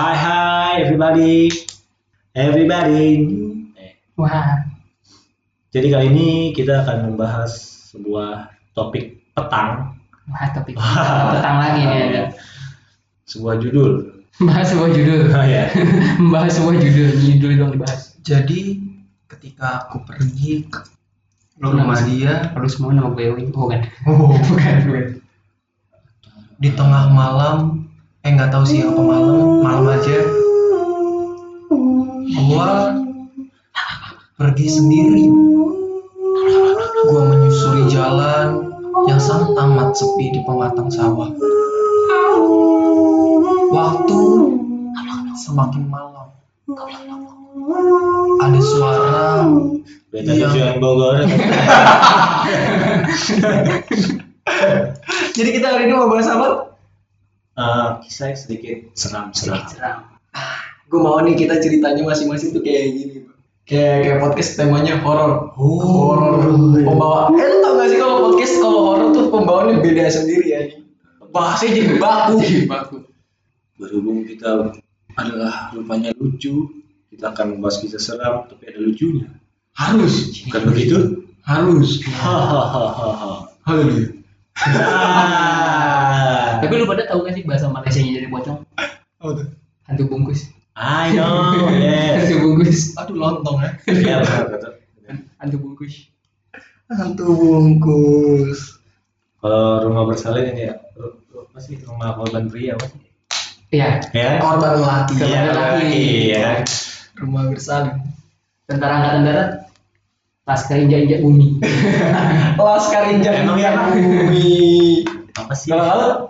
Hai hai everybody. Everybody. Wah, Jadi kali ini kita akan membahas sebuah topik petang. wah topik petang lagi nih ada. Sebuah judul. Bahas sebuah judul. Oh ya. Membahas sebuah judul, judul dong dibahas. Jadi ketika aku pergi rumah nama- dia Lu semua nama gue Ewing, oh, bukan? oh, Bukan, bukan. di tengah malam eh nggak tahu sih apa malam malam aja. Gua pergi sendiri. Gua menyusuri jalan yang sangat amat sepi di pematang sawah. Waktu semakin malam. Ada suara Beda tujuan Bogor. jadi kita hari ini mau bahas apa Eh, kisah yang sedikit seram-seram. Seram. gue mau nih kita ceritanya masing-masing tuh kayak gini kayak kayak podcast temanya horor horor pembawa eh lu tau gak sih kalau podcast kalau horor tuh pembawaannya beda sendiri ya bahasanya jadi baku Jadi baku. Berhubung kita adalah rupanya lucu, kita akan membahas kisah seram tapi ada lucunya. harus Bukan begitu? harus Hahaha. harus Ah. Tapi lu pada tahu gak sih bahasa Malaysia jadi pocong? oh, tuh. Hantu bungkus. I know, yes. Hantu bungkus. aduh lontong ya Iya, betul. Hantu bungkus. hantu bungkus Kalau rumah bersalin ini ya, apa sih rumah korban pria apa sih? Iya, Ya, korban lelaki Iya, Korban lelaki. iya. rumah bersalin tentara angkatan darat. Laskar injak-injak bumi. laskar injak Emang ya? bumi Apa sih? Kalau?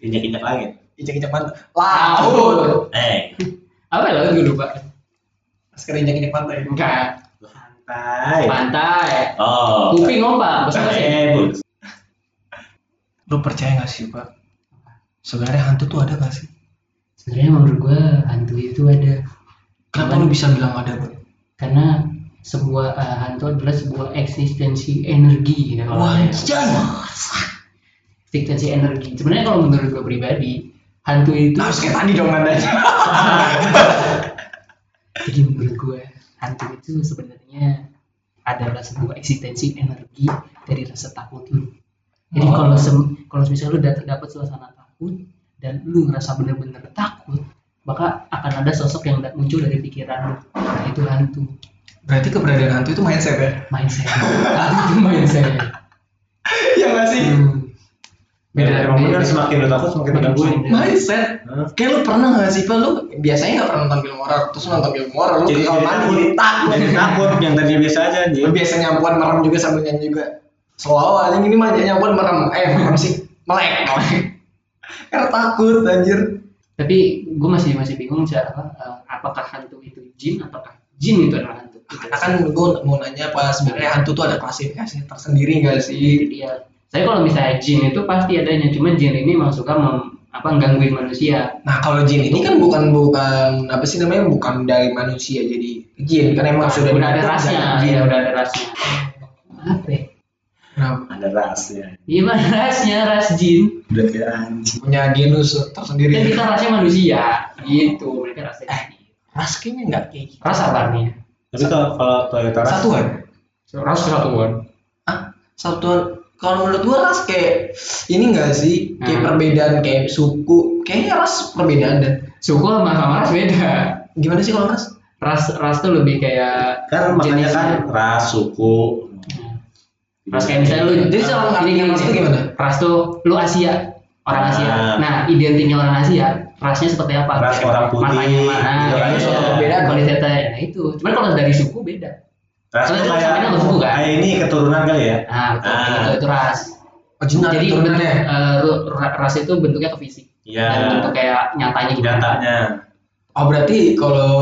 Injak-injak langit. injak injak pantai laut Eh, Apa ya laut gue lupa. laskar injak injak pantai Enggak. santai. Pantai. Oh. Kuping Malaysia. Eh, lu percaya gak sih pak sebenarnya hantu tuh ada gak sih Sebenarnya menurut gua hantu itu ada kenapa Cuman- lu bisa bilang ada pak karena sebuah eh, hantu adalah sebuah eksistensi energi gitu kalau wah eksistensi energi. Sebenarnya kalau menurut gua pribadi hantu itu harus kayak tadi dong nadanya jadi menurut gue hantu itu sebenarnya adalah sebuah eksistensi energi dari rasa takut lu. Jadi Oh. kalau sem- kalau misalnya lu dat- dapat suasana takut dan lu ngerasa bener-bener takut maka akan ada sosok yang muncul dari pikiran lu. Nah itu hantu. Berarti keberadaan hantu itu mindset ya? Mindset. Hantu itu mindset. Ya gak sih? Hmm. Beda, emang benar semakin lu takut semakin menggangguin. mindset Hah? kayak lu pernah gak sih lu biasanya gak pernah nonton film horor terus nonton film horor lu Jadi mandi takut. jadi takut. Jadi takut yang tadi biasa aja anjing. lu biasa nyampuan merem juga sambil nyanyi juga. Anjing ini mah nyampuan merem. Eh merem sih. Melek. Melek karena takut anjir. Tapi gue masih masih bingung sih apa eh, apakah hantu itu jin ataukah jin itu adalah hantu? Karena kan gue mau nanya apa sebenarnya hantu tuh ada klasifikasi tersendiri gak itu sih dia saya kalau misalnya jin itu pasti adanya cuman jin ini memang suka mem, apa gangguin manusia. Nah kalau jin ini kan bukan bukan apa sih namanya bukan dari manusia jadi jin kan emang sudah udah ada rasnya ya udah ada rasnya. Apa ya? Kenapa? Ada rasnya. gimana rasnya ras jin. Udah kayak anjing. punya genus kan tersendiri. Kita rasnya manusia gitu mereka rasnya jin. ras kayaknya nggak kayak gitu. Ras apa nih Tapi kalau kalau Toyota ras? Satuan? Ras kesatuan. Ah satuan kalau menurut gua ras kayak ini enggak sih? Kayak Hmm. perbedaan kayak suku. Kayaknya ras perbedaan dan suku sama sama ras beda. Gimana sih kalau ras? Ras ras tuh lebih kayak kan makanya jenisnya. kan ras suku. ras kayak misalnya lu Jadi cara gini, ras tuh gimana? ras tuh lu Asia orang Asia. Ah. nah identiknya orang Asia rasnya seperti apa? Ras Kayak orang putih, matanya mana gitu kan, kayak ya. suatu perbedaan kualitasnya nah itu. Cuman kalau dari suku beda Ras itu kayak suku, kan? kayak ini keturunan kali ya. nah betul Ah. gitu itu ras oh jadi bentuk, turunannya eh, ras itu bentuknya ke fisik Iya. dan bentuk kayak nyatanya gimana Nyatanya. oh berarti kalau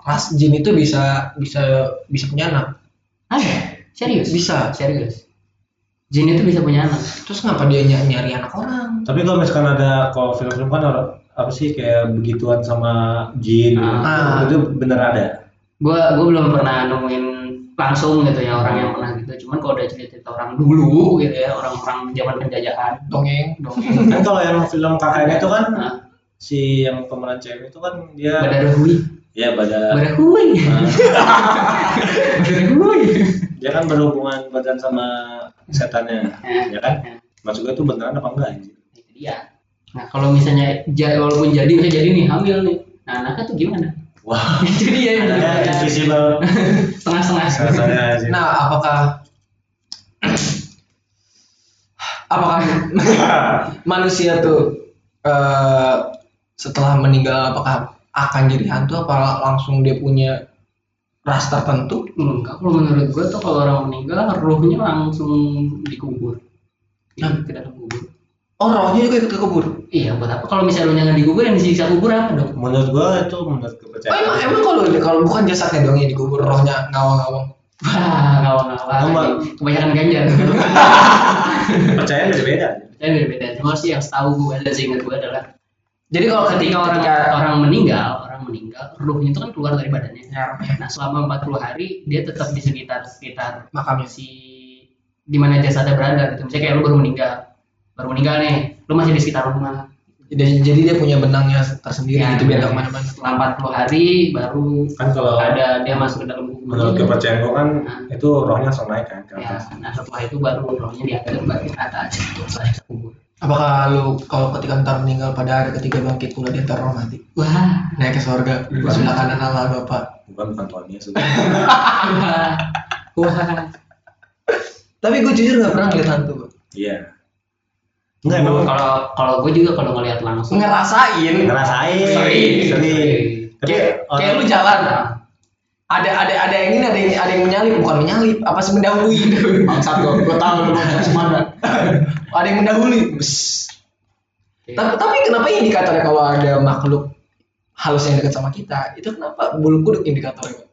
ras jin itu bisa bisa bisa punya anak ada serius bisa serius jin itu bisa punya anak terus ngapa dia ny- nyari anak orang Tapi kalau misalkan ada kalau film-film kan apa sih kayak begituan sama jin gitu. Ah. itu bener ada. Gua gua belum pernah nemuin langsung gitu ya orang yang pernah gitu. Cuman kalau udah cerita-cerita orang dulu gitu ya orang-orang zaman penjajahan. Dongeng. Dongeng. Kan kalau yang film KKN itu kan Nah, si yang pemeran cewek itu kan dia Badar Hui. ya Badar. Badar Hui. dia kan berhubungan badan sama setannya ya kan? Maksud gue itu beneran apa enggak anjir Itu dia. Nah, kalau misalnya ja- walaupun jadi misalnya jadi nih hamil nih. Nah, anaknya tuh gimana? Wah Jadi ya anaknya invisible setengah-setengah. rasanya anjir. Nah, apakah apakah manusia tuh eh, setelah meninggal apakah akan jadi hantu apa langsung dia punya ras tertentu? Enggak, kalau menurut gua tuh kalau orang meninggal ruhnya langsung dikubur. Nah. Ke dalam kubur. Oh, rohnya juga ikut ke kubur. Iya, buat apa? Kalau misalnya lu jangan dikubur yang disiksa kubur apa dong? menurut gue itu menurut Oh, kepercayaan emang, emang kalau kalau bukan jasadnya dong yang dikubur, rohnya ngawang-ngawang. Wah, ngawang-ngawang. Kebanyakan ganja. percayaan beda-beda Saya beda-beda. Cuma sih yang setahu gue ada seingat gue adalah Jadi kalau ketika orang ketika orang meninggal, orang meninggal, ruhnya itu kan keluar dari badannya. ya, Nah, selama 40 hari dia tetap di sekitar sekitar makamnya. si di mana jasadnya berada gitu. Misalnya kayak lu baru meninggal. Baru meninggal nih, lu masih di sekitar rumah. Jadi, jadi dia punya benangnya tersendiri Ya, gitu biar nggak ya. ke mana-mana. Setelah 40 hari baru kan kalau ada dia masuk ke dalam menurut kubur. kepercayaan gue kan Nah. itu rohnya langsung naik kan ke Ya, atas nah setelah itu baru rohnya diangkat kembali ke atas itu setelah kubur. Apakah lu kalau ketika ntar meninggal pada hari ketiga bangkit pula di antar roh mati? Wah, Naik ke surga, di sebelah kanan Allah Bapak. bukan bukan ya sudah wah, wah. Tapi gue jujur nggak pernah ngeliat hantu. Bang. iya enggak emang Kalau kalau gue juga kalau ngelihat langsung. Ngerasain. ngerasain. Sering, sering. Kayak, kayak lu jalan. Ada ada ada yang ini ada yang ada yang menyalip. Bukan menyalip apa sih mendahului bangsat gue gue tahu lu mau semana ada yang mendahului. Bes. tapi, tapi kenapa indikatornya kalau ada makhluk halus yang dekat sama kita? Itu kenapa bulu kuduk indikatornya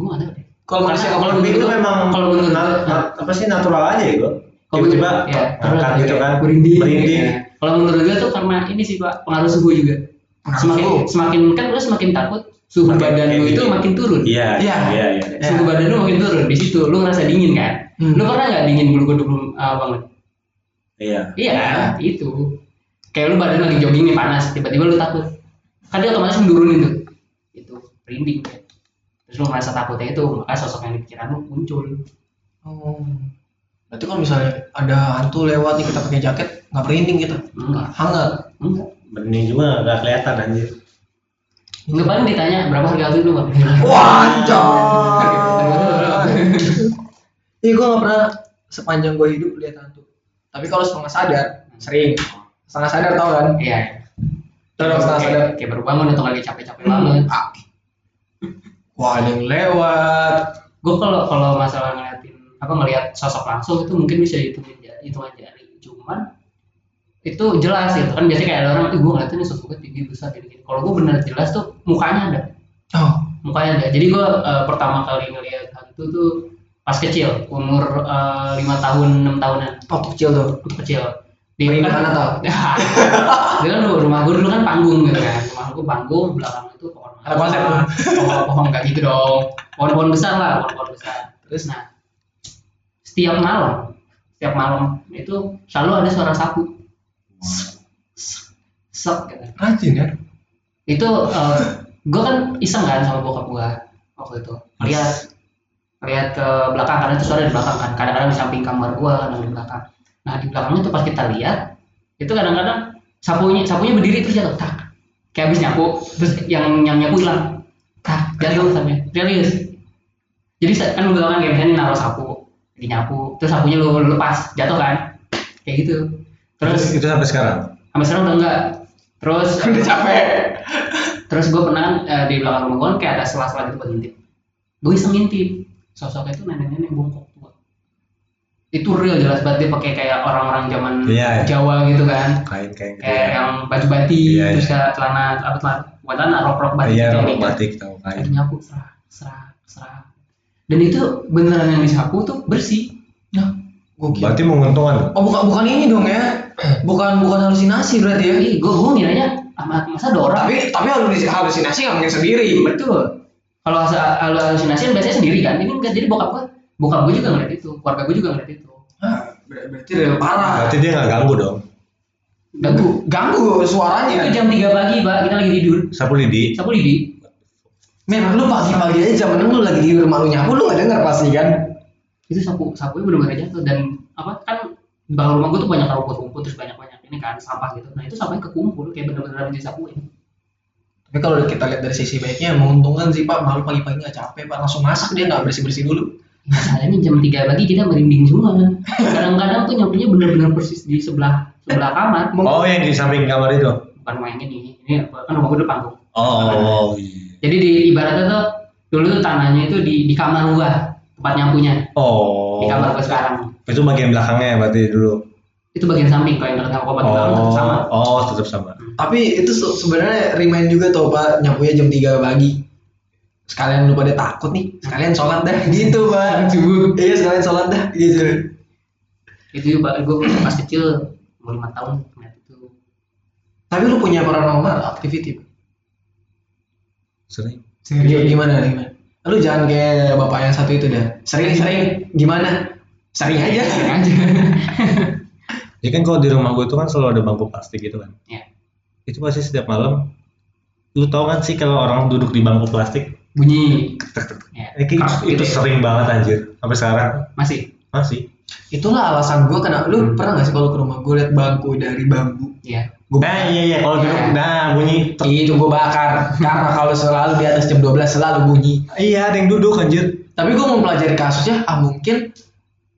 gue nggak tahu deh. kalau manusia Karena kalau kalau itu memang kalau apa sih natural aja ya gue tiba-tiba ya, ngangkat terus gitu kan merinding. merinding Ya. Kalau menurut gue tuh karena ini sih pak pengaruh suhu juga. Pengaruh Semakin suhu. semakin kan lu semakin takut suhu Makin badan lu itu gini. makin turun. iya Iya. iya iya Ya. Suhu badan lu makin turun di situ lu ngerasa dingin kan. Hmm. Lu pernah nggak dingin bulu kuduk lu uh, banget? iya Iya kan? itu. Kayak lu badan lagi jogging nih panas tiba-tiba lu takut. Kan dia otomatis mendurunin tuh. Itu merinding kan. Terus lu ngerasa takutnya itu maka sosok yang di pikiran lu muncul. Oh. Berarti kalau misalnya ada hantu lewat nih kita pakai jaket nggak merinding kita Enggak, hangat enggak. merinding juga nggak kelihatan anjir Enggak paling ditanya berapa harga hantu lu Pak? Iya gue gak pernah sepanjang gue hidup lihat hantu. Tapi kalau setengah sadar, sering. Setengah sadar tau kan? Iya. Terus setengah sadar. kayak, baru bangun atau lagi capek-capek banget. Ah. Wah ada yang lewat. Gue kalau kalau masalah apa ngelihat sosok langsung itu mungkin bisa hitungin hitungan jari. Cuman itu jelas gitu. Kan biasanya kayak ada orang gue ngeliatin nih sosoknya tinggi besar gini gini. Kalau gue bener jelas tuh mukanya ada. Oh, mukanya ada. Jadi gue eh, pertama kali ngeliat hantu tuh pas kecil umur eh, lima tahun enam tahunan. Waktu kecil tuh. waktu kecil. Di Main mana tau? dia kan rumah gue dulu kan panggung gitu kan. Rumah gue panggung belakang itu pohon Ada konsep pohon pohon nggak gitu dong. Pohon-pohon besar lah pohon-pohon besar. Terus nah setiap malam setiap malam itu selalu ada suara sapu. Sek gitu. Rajin ya? itu gue kan iseng kan sama bokap gue waktu itu. Lihat lihat ke belakang karena itu suara di belakang kan. Kadang-kadang di samping kamar gue kadang di belakang. Nah di belakangnya tuh pas kita lihat itu kadang-kadang sapunya sapunya berdiri terus jatuh tak. Kayak habis nyapu terus yang yang nyapu hilang. Tak jatuh sapunya. Serius. Jadi kan bilang kan kayak misalnya naruh sapu di nyapu. Terus sapunya lu, lepas jatuh kan? Kayak gitu. Terus itu sampai sekarang? Sampai sekarang udah enggak. Terus Udah capek. terus gue pernah eh, di belakang rumah gue kan kayak ada sela-sela gitu buat ngintip. Gue iseng ngintip. Sosoknya itu nenek-nenek bongkok tua itu real jelas banget dia pakai kayak orang-orang zaman Iya. Jawa gitu kan. Kain kain gitu kayak ya. yang baju batik Iya, terus kayak celana apa celana? Bukan celana rok rok batik iya gitu rok yang kayak- batik tahu kayak nyapu serah serah serah dan itu beneran yang disapu tuh bersih Gokil. berarti menguntungkan Oh bukan bukan ini dong ya? Bukan bukan halusinasi berarti ya? Ih, gue gue ngiranya sama masa ada orang Tapi tapi halusinasi, halusinasi nggak mungkin sendiri. betul kalau hal- halusinasi kan biasanya sendiri kan ini enggak jadi bokap gue bokap gue juga ngeliat itu keluarga gue juga ngeliat itu Ah, ber- berarti real parah. berarti dia nggak ganggu dong Ganggu. Ganggu Itu suaranya. jam 3 pagi, Pak. Kita lagi tidur. Sapu lidi. Sapu lidi. Men, lu pagi-pagi aja zaman lu lagi di rumah lu nyapu lu gak denger pasti kan? Itu sapu sapunya benar-benar jatuh dan apa kan di belakang rumah gue tuh banyak rumput-rumput terus banyak-banyak ini kan sampah gitu. Nah, itu sampahnya kekumpul kayak benar-benar habis disapuin. Tapi kalau kita lihat dari sisi baiknya menguntungkan sih Pak, malu pagi-pagi nggak capek Pak, langsung masak dia nggak bersih-bersih dulu. Masalahnya jam 3 pagi kita merinding semua. Kadang-kadang tuh nyapunya benar-benar persis di sebelah sebelah kamar. Oh yang di samping kamar itu. Bukan rumah yang ini. Ini kan rumah gue depan tuh. Oh iya. Jadi di ibaratnya tuh dulu tuh tanahnya itu di di kamar gua tempat nyapunya Oh. di kamar gua sekarang. Itu bagian belakangnya berarti dulu. Itu bagian samping kalau yang dekat sama di belakang tetap Oh, sama. oh tetap sama. Tapi itu se- sebenarnya remind juga tuh Pak, nyapunya jam 3 pagi. Sekalian lu pada takut nih, sekalian sholat dah gitu Pak. Subuh. Iya sekalian sholat dah gitu. Itu pak gua pas kecil umur lima tahun ngeliat itu. Tapi lu punya paranormal activity Pak? Sering. Serius gimana gimana? Lu jangan kayak bapak yang satu itu dah. Sering-sering gimana? Sering aja. Sering aja. Ya kan kalau di rumah gue itu kan selalu ada bangku plastik gitu kan. ya. Itu pasti setiap malam. Lu tau kan sih kalau orang duduk di bangku plastik? Bunyi. Ya. Eh, itu, itu gitu ya. sering banget anjir. Sampai sekarang Masih. masih. Itulah alasan gua kenapa lu Hmm. pernah gak sih kalau ke rumah gua liat bangku dari bambu? Iya. Gua Nah iya iya kalau duduk, Ya. nah bunyi. itu gua bakar karena kalau selalu di atas jam 12 selalu bunyi. Iya ada yang duduk anjir. Tapi gua mempelajari kasusnya, ah mungkin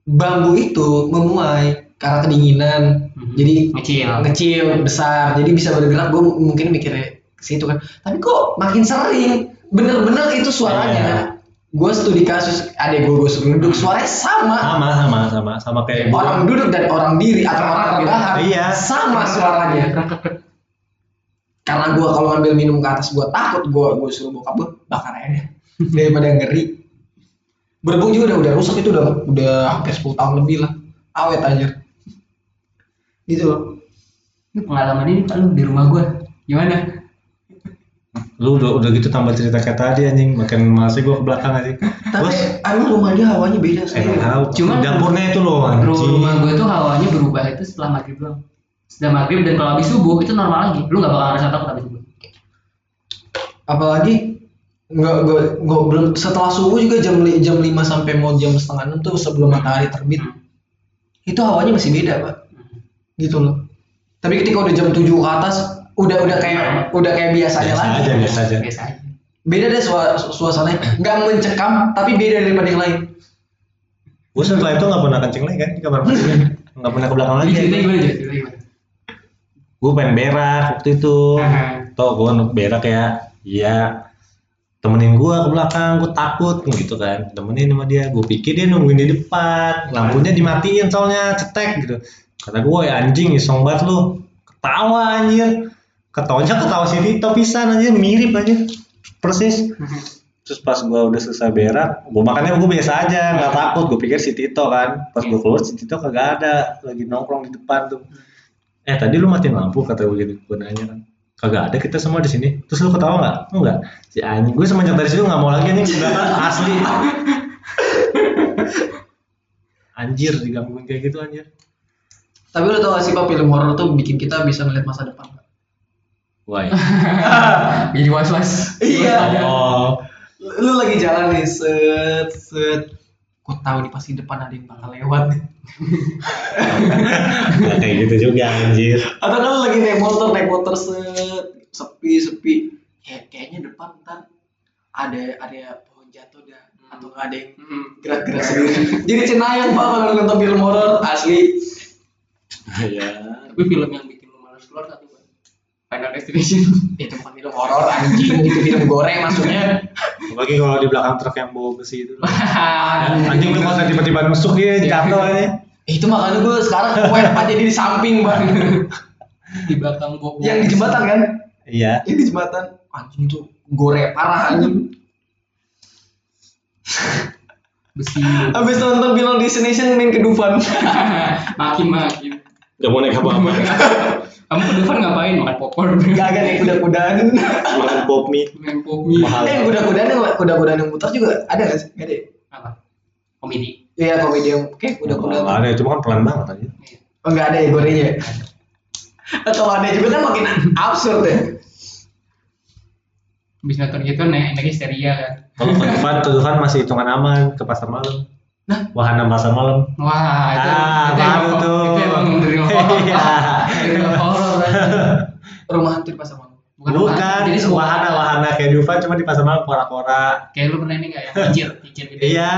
bambu itu memuai karena kedinginan. Mhm. Jadi Kecil. kecil, besar, jadi bisa bergerak. Gue mungkin mikirnya ke situ kan. Tapi kok makin sering, bener-bener itu Iya. suaranya. Gue studi kasus adek gue gue suruh duduk, suaranya sama. Sama sama sama sama kayak Orang duduk dan orang diri atau orang rebahan, Iya. sama suaranya. Karena gue kalau ngambil minum ke atas gue takut, gue gue suruh bokap gue bakar aja daripada ngeri. Berbung juga udah udah rusak itu udah udah hampir 10 tahun lebih lah, awet aja. Gitu loh. Ini pengalaman ini pak lu di rumah gua. Gimana? Lu udah udah gitu tambah cerita kayak tadi anjing. Makin masih gua ke belakang anjing. Tapi Bos, emang rumah dia hawanya beda sih. emang tahu Cuman- dapurnya itu loh anjing. rumah gue tuh hawanya berubah itu setelah maghrib doang. Setelah maghrib dan kalau habis subuh itu normal lagi. Lu nggak bakal ngerasa takut habis subuh. Apalagi nggak nggak nggak belum setelah subuh juga jam li- jam 5 sampai mau jam setengah enam tuh sebelum matahari terbit. Hmm. itu hawanya masih beda pak. Hmm. gitu loh. Tapi ketika udah jam 7 ke atas udah udah kayak udah kayak biasanya biasa lagi aja biasa aja. Biasa aja. Beda deh sua- suasananya. Nggak mencekam tapi beda daripada yang lain. Gua setelah itu nggak pernah kencing lagi kan di kamar mandi. Nggak pernah ke belakang lagi. Ceritanya gimana aja ceritanya gimana? Gua pengen berak waktu itu. Tau gua nuk berak ya. Iya. Temenin gua ke belakang gua takut gitu kan. Temenin sama dia gua pikir dia nungguin di depan. Lampunya dimatiin soalnya cetek gitu. Kata gua ya anjing iseng banget lu. Ketawa anjir ketawanya ketawa si Tito pisan anjir mirip anjir. Persis. Terus pas gua udah selesai berak gua makannya gua biasa aja nggak takut. Gua pikir si Tito kan. Pas gua keluar si Tito kagak ada. Lagi nongkrong di depan tuh. Eh tadi lu matiin lampu kata gue gitu gue nanya kan. Kagak ada kita semua di sini. Terus lu ketawa nggak? Enggak si anjing gue semenjak dari situ nggak mau lagi nih asli. Anjir digangguin kayak gitu anjir. Tapi lo tau gak sih pak film horor tuh bikin kita bisa ngeliat masa depan? Why? Jadi was was. Iya. oh. Lu lagi jalan nih set set. Kok tahu nih pasti depan ada yang bakal lewat nih. Kayak gitu juga anjir. Atau kan lu lagi naik motor naik motor set. Sepi sepi. Kayak kayaknya depan ntar ada ada pohon jatuh dah. Atau nggak ada yang gerak-gerak sendiri. Jadi cenayang pak kalau nonton film horor asli. Ya tapi film yang bikin lu malas keluar. Final Destination. Itu bukan film horor anjing. Itu film goreng maksudnya. Apalagi kalau di belakang truk yang bawa besi itu. Anjing lu masa tiba-tiba nusuk dia jatuh aja. Itu makanya gue sekarang web aja di samping bang. Di belakang gua. Yang di jembatan kan? Iya. Yang di jembatan. Anjing itu goreng parah anjing. Besi. Abis nonton film Destination main ke Dufan. makin makin. Gak mau naik apa-apa kamu ke depan ngapain makan popcorn Kagak nih kuda-kudaan. makan pop mie main pop mie Mahal. eh kuda-kudaan yang kuda-kudaan yang muter juga ada gak sih? Gak ada. ya? apa komedi Iya komedi yang kayak udah kuda-kudaan. ada cuma kan pelan banget aja Oh enggak ada ya gorengnya. Kalau ada juga kan makin absurd ya. Habis nonton gitu naik naik histeria kan. Kalau ke Dufan, ke Dufan masih hitungan aman ke pasar malam. Nah, wahana pasar malam. Wah, itu, Ah, itu, baru emang, tuh. itu emang dari Hantu di pasar malam. Bukan, Bukan, jadi semua wahana-wahana kayak Dufan cuma di pasar malam kora-kora. Kayak lu pernah ini nggak ya? Kincir, kincir gitu. Iya.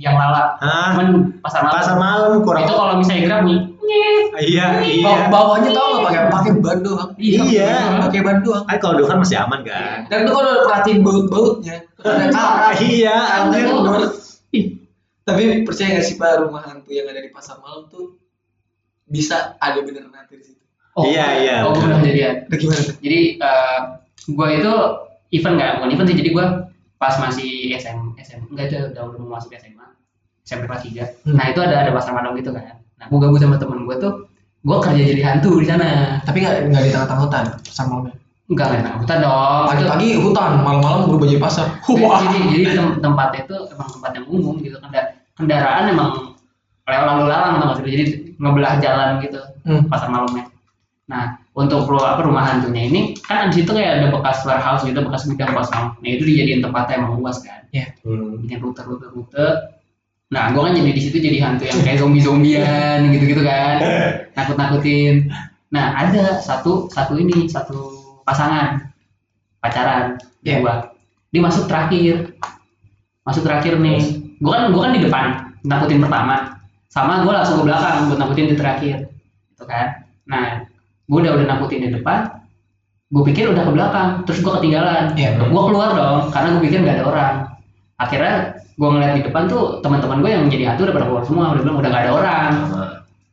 Yang lala. Hah? Cuman pasar malam. Pasar malam kora Itu kalau misalnya gerak nih. nyet. Iya, iya. Baw- bawahnya tau nggak pakai pakai ban doang. Iya. Pakai ban doang. Kan kalau Dufan masih aman kan? Dan lu kalau perhatiin baut-bautnya, ada karat. Iya, anjir. Bener. Ih, Tapi percaya gak sih pak rumah hantu yang ada di pasar malam tuh bisa ada di situ? Oh, Iya, iya. Oh, gue pernah kejadian. Gimana tuh? Jadi eh gue itu event nggak, bukan event sih. Jadi gue pas masih SM, SM enggak itu udah udah mau masuk SMA, SMP kelas 3 Hmm. Nah itu ada ada pasar malam gitu kan. Nah gue gabung sama temen gue tuh, gue kerja jadi hantu di sana. Tapi nggak nggak di tengah-tengah hutan pasar malamnya. Enggak nggak enak hutan dong. Pagi-pagi hutan, malam-malam berubah jadi pasar. Wah. jadi jadi tem- tempatnya itu emang tempat yang umum gitu Kenda- kendaraan emang lewat lalu lalang gak sih? jadi ngebelah jalan gitu Hmm. pasar malamnya nah untuk ru- apa rumah hantunya ini kan di situ kayak ada bekas warehouse gitu bekas gudang kosong nah itu dijadiin tempatnya emang luas kan. Hmm. bikin rute rute rute nah gue kan jadi di situ jadi hantu yang kayak zombie zombian gitu gitu kan. Nakut nakutin nah ada satu satu ini satu pasangan. Pacaran Iya. gua dia masuk terakhir. Masuk terakhir nih. Gua kan gua kan di depan nakutin pertama. Sama gua langsung ke belakang buat nakutin di terakhir. Gitu kan. Nah gua udah udah nakutin di depan gua pikir udah ke belakang terus gua ketinggalan Iya, bener. gua keluar dong karena gua pikir nggak ada orang akhirnya gua ngeliat di depan tuh teman-teman gue yang jadi hantu udah pada keluar semua udah bilang udah nggak ada orang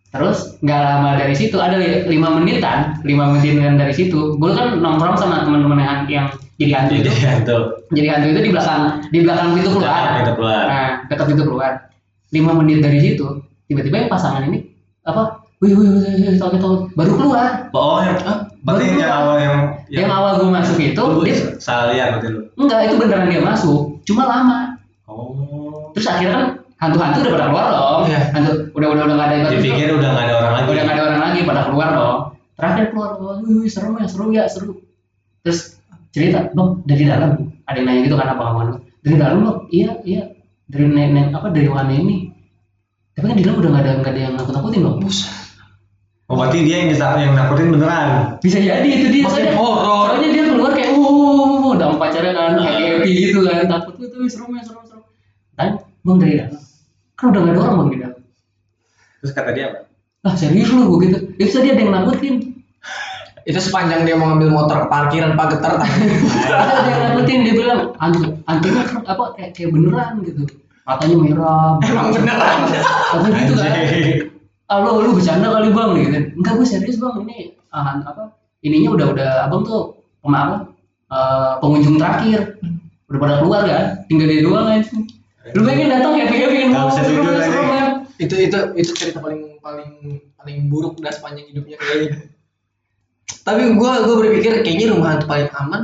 terus nggak lama dari situ ada li- lima menitan lima menitan dari situ gue kan nongkrong sama teman-teman yang, yang jadi hantu Jadi itu hantu. jadi hantu itu di belakang di belakang pintu keluar Kita keluar. nah dekat pintu keluar lima menit dari situ tiba-tiba yang pasangan ini apa wih wih wih wih tau tau baru keluar. Oh, yang berarti Baru yang awal yang yang awal gue masuk itu Lu dia salah lihat berarti lu. enggak itu beneran dia masuk. Cuma lama. Oh. terus akhirnya kan hantu-hantu udah pada keluar dong. Iya. hantu udah udah udah nggak ada Dipikir udah nggak ada orang lagi. udah nggak ada orang lagi pada keluar dong. Terakhir keluar wah wih, seru ya seru ya seru. Terus cerita bang dari dalam. Ada yang nanya gitu kan apa kawan dari dalam bang. Iya iya. Dari nenek apa dari mana ini. Tapi kan di dalam udah nggak ada nggak ada yang nakut nakutin bang Oh, berarti dia yang ditakut yang nakutin beneran. bisa jadi itu dia. Makin soalnya horor. soalnya dia keluar kayak uh udah sama pacarnya kan happy happy gitu kan. Takut tuh seru ya seru seru. Dan bang dari dalam kan udah nggak ada orang bang di dalam. Terus kata dia apa? ah serius lu gue gitu. Itu tadi ada yang nakutin. Itu sepanjang dia mau ngambil motor ke parkiran Pak Getar ada yang nakutin dia bilang hantu hantunya kan apa kayak kayak beneran gitu. Matanya merah. Emang beneran. apa gitu kan. Ah lu lu bercanda kali bang gitu enggak gue serius bang ini ah, apa ininya udah udah abang tuh pemaaf pengunjung terakhir udah pada keluar kan tinggal dia doang kan lu pengen datang happy happy kan Nggak bisa seru tidur kan, kan itu itu itu cerita paling paling paling buruk dah sepanjang hidupnya kayaknya. Tapi gua gua berpikir kayaknya rumah hantu paling aman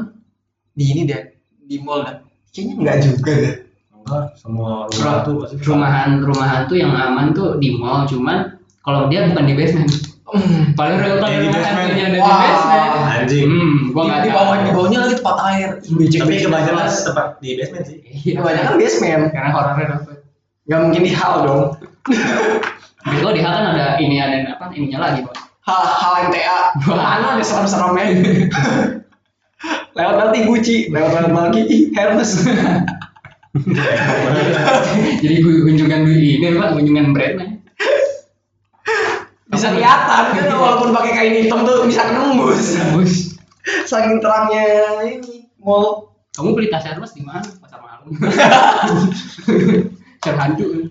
di ini deh di mall dah. Kayaknya enggak juga deh. Enggak, semua rumah pasti rumahan rumah hantu yang aman tuh di mall cuman kalau dia bukan di basement Hmm. paling real Eh, di basement. ada di Wah. basement Anjing. hmm gua Di, nggak di tahu. bawah di bawahnya lagi tempat air. Becek Tapi kebanyakan tempat di basement sih. iya Kebanyakan basement. karena horornya dapet Gak mungkin di hal dong. gua di hal kan ada ini ada apa ininya lagi pak Hal hal MTA. Mana ada serem-seremnya. lewat nanti Gucci, lewat lewat lagi Hermes. jadi gue kunjungan ini pak kunjungan brandnya kelihatan kan walaupun pakai kain hitam tuh bisa kenembus. bagus Saking terangnya ini mall. kamu beli tas Hermes di mana pasar malam share hantu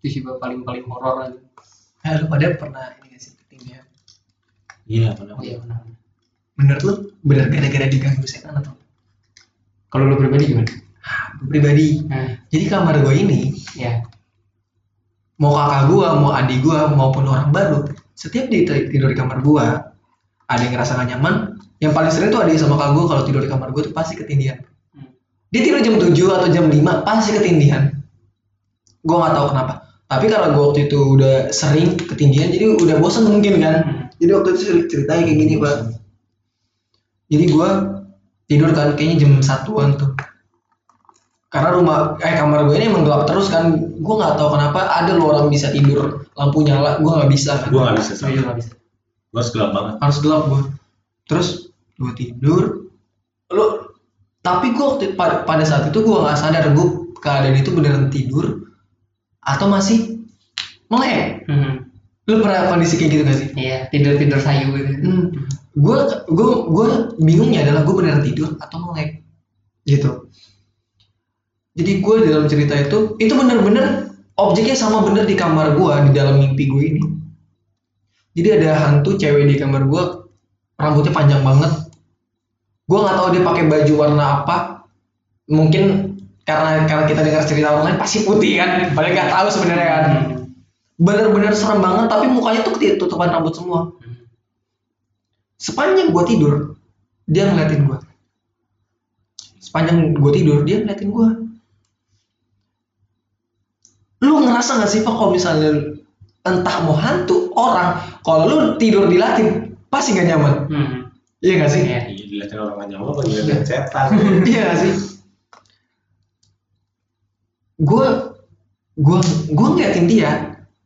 itu sih paling paling horor aja Eh lu pada pernah ini gak sih ketindihan? Iya, benar. oh iya benar Menurut lu bener gara-gara diganggu setan atau? kalau lu pribadi gimana pribadi. nah Jadi kamar gue ini ya mau kakak gua, mau adik gua, maupun orang baru, setiap dia ti- tidur di kamar gua, ada yang ngerasa gak nyaman. Yang paling sering tuh ada sama kakak gua kalau tidur di kamar gua tuh pasti ketindihan. Hmm. Dia tidur jam 7 atau jam 5 pasti ketindihan. Gua nggak tahu kenapa. tapi karena gue waktu itu udah sering ketinggian jadi udah bosan mungkin kan Hmm. jadi waktu itu cer- ceritanya kayak gini pak jadi gue tidur kan kayaknya jam satuan tuh karena rumah eh kamar gue ini emang gelap terus kan gue nggak tahu kenapa ada lo orang bisa tidur lampu nyala gue nggak bisa kan Gue gak bisa sama. nggak bisa. Gue harus gelap banget. harus gelap gue terus gue tidur lo tapi gue waktu pada, pada saat itu gue nggak sadar gue keadaan itu beneran tidur atau masih melek Hmm. lu pernah kondisi kayak gitu gak sih Iya, tidur-tidur sayu gitu. hmm. gue gue gue bingungnya adalah gue beneran tidur atau melek gitu jadi gue dalam cerita itu itu bener-bener objeknya sama bener di kamar gue di dalam mimpi gue ini. Jadi ada hantu cewek di kamar gue rambutnya panjang banget. Gue nggak tahu dia pakai baju warna apa. Mungkin karena karena kita dengar cerita orang lain pasti putih kan? Padahal nggak tahu sebenarnya kan? Hmm. bener-bener serem banget tapi mukanya tuh ketutupan rambut semua. Sepanjang gue tidur dia ngeliatin gue sepanjang gue tidur dia ngeliatin gue lu ngerasa gak sih pak kalau misalnya entah mau hantu orang kalau lu tidur dilatin pasti gak nyaman Hmm. iya gak sih Iya. Iya, dilihatin orang gak nyaman apa dilihatin setan. iya gak sih gue gue gue ngeliatin dia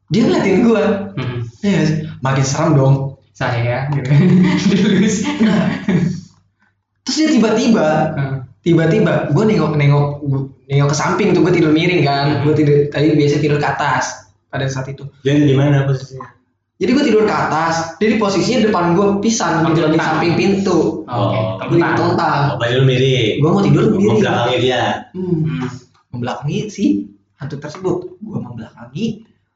dia ngeliatin gue Hmm. iya sih makin serem dong Saya gitu. Nah terus dia tiba-tiba Hmm. Tiba-tiba gue nengok nengok gua nengok ke samping tuh gue tidur miring kan Hmm. gue tidur tadi biasa tidur ke atas pada saat itu Jadi di mana posisinya? jadi gue tidur ke atas jadi posisinya depan gue pisan gitu di samping pintu Oh, gue di telentang. telentang Oh, lu mirip. gue mau tidur miring Membelakangnya dia. hmm. Hmm. membelakangi si hantu tersebut gue membelakangi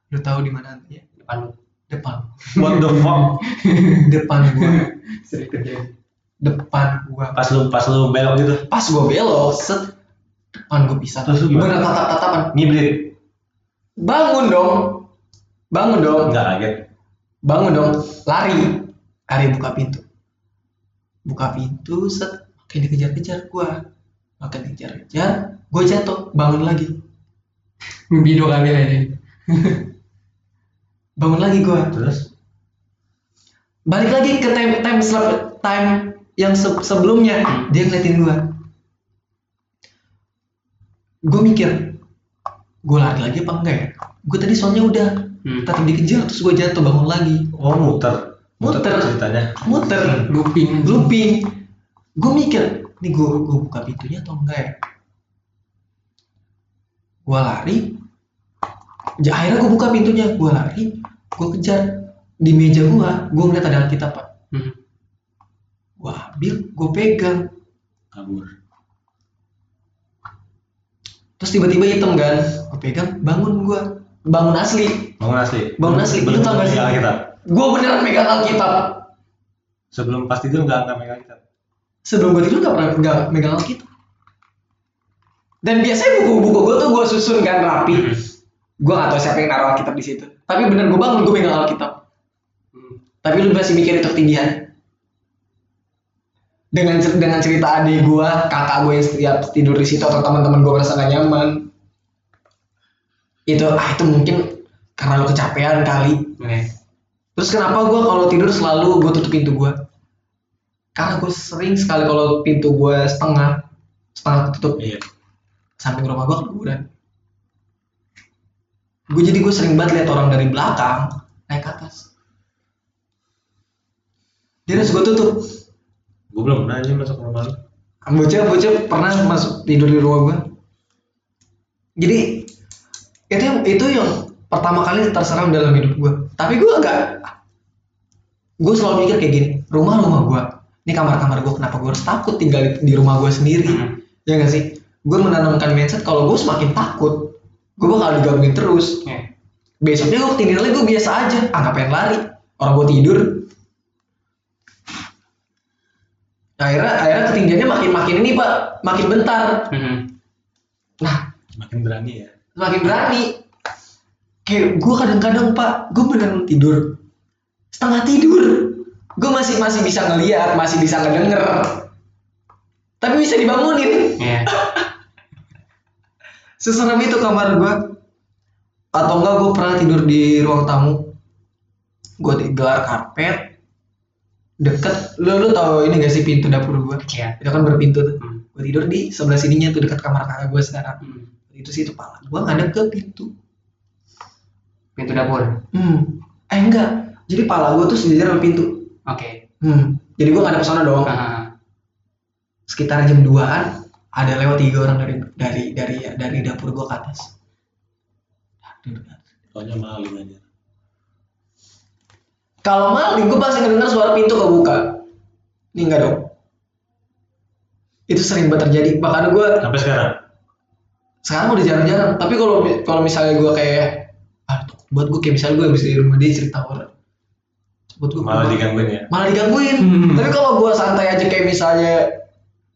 lu tahu di mana hantunya Depan lu. depan What the fuck? depan gue Sering terjadi. Depan gue Pas lu pas lu belok gitu. pas gue belok set depan gue pisan Terus gimana? bener tatap tatapan Ngibrit. bangun dong. Bangun dong. Enggak kaget. bangun dong. Lari. Lari buka pintu. Buka pintu set. Makin dikejar-kejar gua. Makin dikejar-kejar gua jatuh. Bangun lagi. Mimpi dua kali aja. bangun lagi gua. Terus? Balik lagi ke time time slap- time yang se- sebelumnya dia ngeliatin gua gua mikir gua lari lagi apa enggak ya gua tadi soalnya udah Hmm. tetap dikejar terus gua jatuh bangun lagi oh muter. Muter. ceritanya. muter Looping. looping gue mikir nih gue gue buka pintunya atau enggak ya gue lari Ja- akhirnya gue buka pintunya gue lari gue kejar di meja gue gue ngeliat ada Alkitab pak Hmm. Gue ambil gue pegang Kabur. terus tiba-tiba hitam kan gue pegang bangun gue bangun asli Bangun asli. Bangun asli. Lu Belum gak sih? megang kita. gue beneran pegang Alkitab Sebelum pas tidur enggak enggak megang kita. sebelum gue tidur gak pernah gak megang Alkitab dan biasanya buku-buku gue tuh gue susun kan rapi Hmm. gue gak tau siapa yang naruh Alkitab di situ tapi bener gue bangun gue megang Alkitab Hmm. tapi lu masih mikir itu ketinggian dengan dengan cerita adik gue kakak gue yang setiap tidur di situ atau teman-teman gue merasa gak nyaman. Itu ah itu mungkin karena lu kecapean kali. Terus kenapa gue kalau tidur selalu gue tutup pintu gue karena gue sering sekali kalau pintu gue setengah setengah ketutup. Iya. samping rumah gue kuburan gue jadi gue sering banget lihat orang dari belakang naik ke atas. Dia harus gue tutup Gue belum pernah aja masuk rumah lu. bocah bocah pernah masuk tidur di rumah gue jadi itu yang itu yang pertama kali terseram dalam hidup gue tapi gue agak gue selalu mikir kayak gini rumah rumah gue ini kamar kamar gue kenapa gue harus takut tinggal di, rumah gue sendiri? Hmm. ya gak sih? Gue menanamkan mindset kalau gue semakin takut gue bakal digangguin terus. Oke. besoknya gue ketinggalan lagi gue biasa aja. Ah ngapain lari? Orang gue tidur akhirnya akhirnya ketinggiannya makin makin ini pak. Makin bentar. Hmm. nah. Makin berani ya. semakin berani. Kayak gue kadang-kadang pak gue beneran tidur. Setengah tidur. Gue masih masih bisa ngeliat masih bisa ngedenger. Tapi bisa dibangunin. Iya. seserem itu kamar gue atau enggak gue pernah tidur di ruang tamu. Gue digelar karpet deket lu lu tau ini gak sih pintu dapur gue Iya. itu kan berpintu tuh Hmm. gue tidur di sebelah sininya tuh dekat kamar kakak gue sekarang Hmm. itu sih itu pala gue ngadep ke pintu Pintu dapur. hmm eh enggak jadi pala gue tuh sejajar sama pintu Oke. hmm jadi gue ngadep ke sana dong Ah, sekitar jam 2an ada lewat tiga orang dari dari dari dari dapur gue ke atas Soalnya maling aja. Kalau maling gue pasti ngedenger suara pintu kebuka. Ini enggak dong. Itu sering banget terjadi. Bahkan gue Sampai sekarang. sekarang udah jarang-jarang. Tapi kalau kalau misalnya gue kayak ah buat gue kayak misalnya gue habis dari rumah dia cerita horor buat gue Malah digangguin ya. malah digangguin. Hmm. tapi kalau gue santai aja kayak misalnya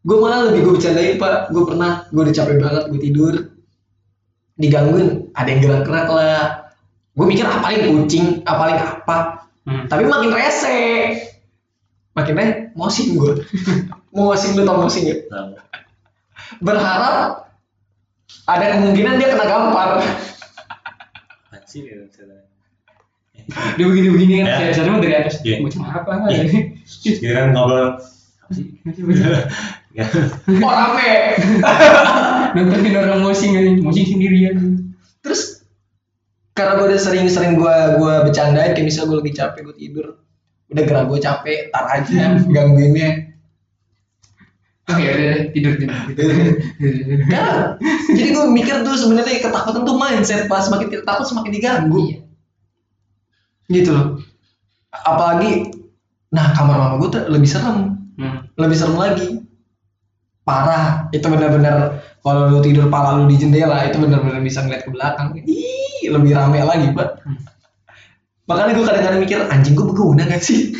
gue malah lebih gue bercandain pak gue pernah gue udah capek banget gue tidur. Digangguin. Ada yang gerak-gerak lah. Gue mikir ah paling kucing? Ah paling apa Hmm. tapi makin rese makin rese mosing gue mosing lu tau mosing ya berharap ada kemungkinan dia kena gampar ya? Dia begini-begini kan, Ya. saya sadar dari atas. Iya. Bocah apa? Iya. Kira kan ngobrol. Apa sih? Ya. oh rame Nontonin orang mosing aja, mosing sendirian. terus karena gue udah sering-sering gue gua bercandain kayak misalnya gue lagi capek gue tidur udah gerak gue capek tar aja gangguinnya Oh ya udah deh, tidur tidur. tidur. Nah, jadi gue mikir tuh sebenarnya ketakutan tuh mindset pas semakin kita takut semakin diganggu Iya. gitu loh apalagi nah kamar mama gue tuh lebih serem Hmm. lebih serem lagi parah itu benar-benar kalau lu tidur pala lu di jendela itu benar-benar bisa ngeliat ke belakang ih lebih rame lagi pak Hmm. makanya gue kadang-kadang mikir anjing gue berguna gak sih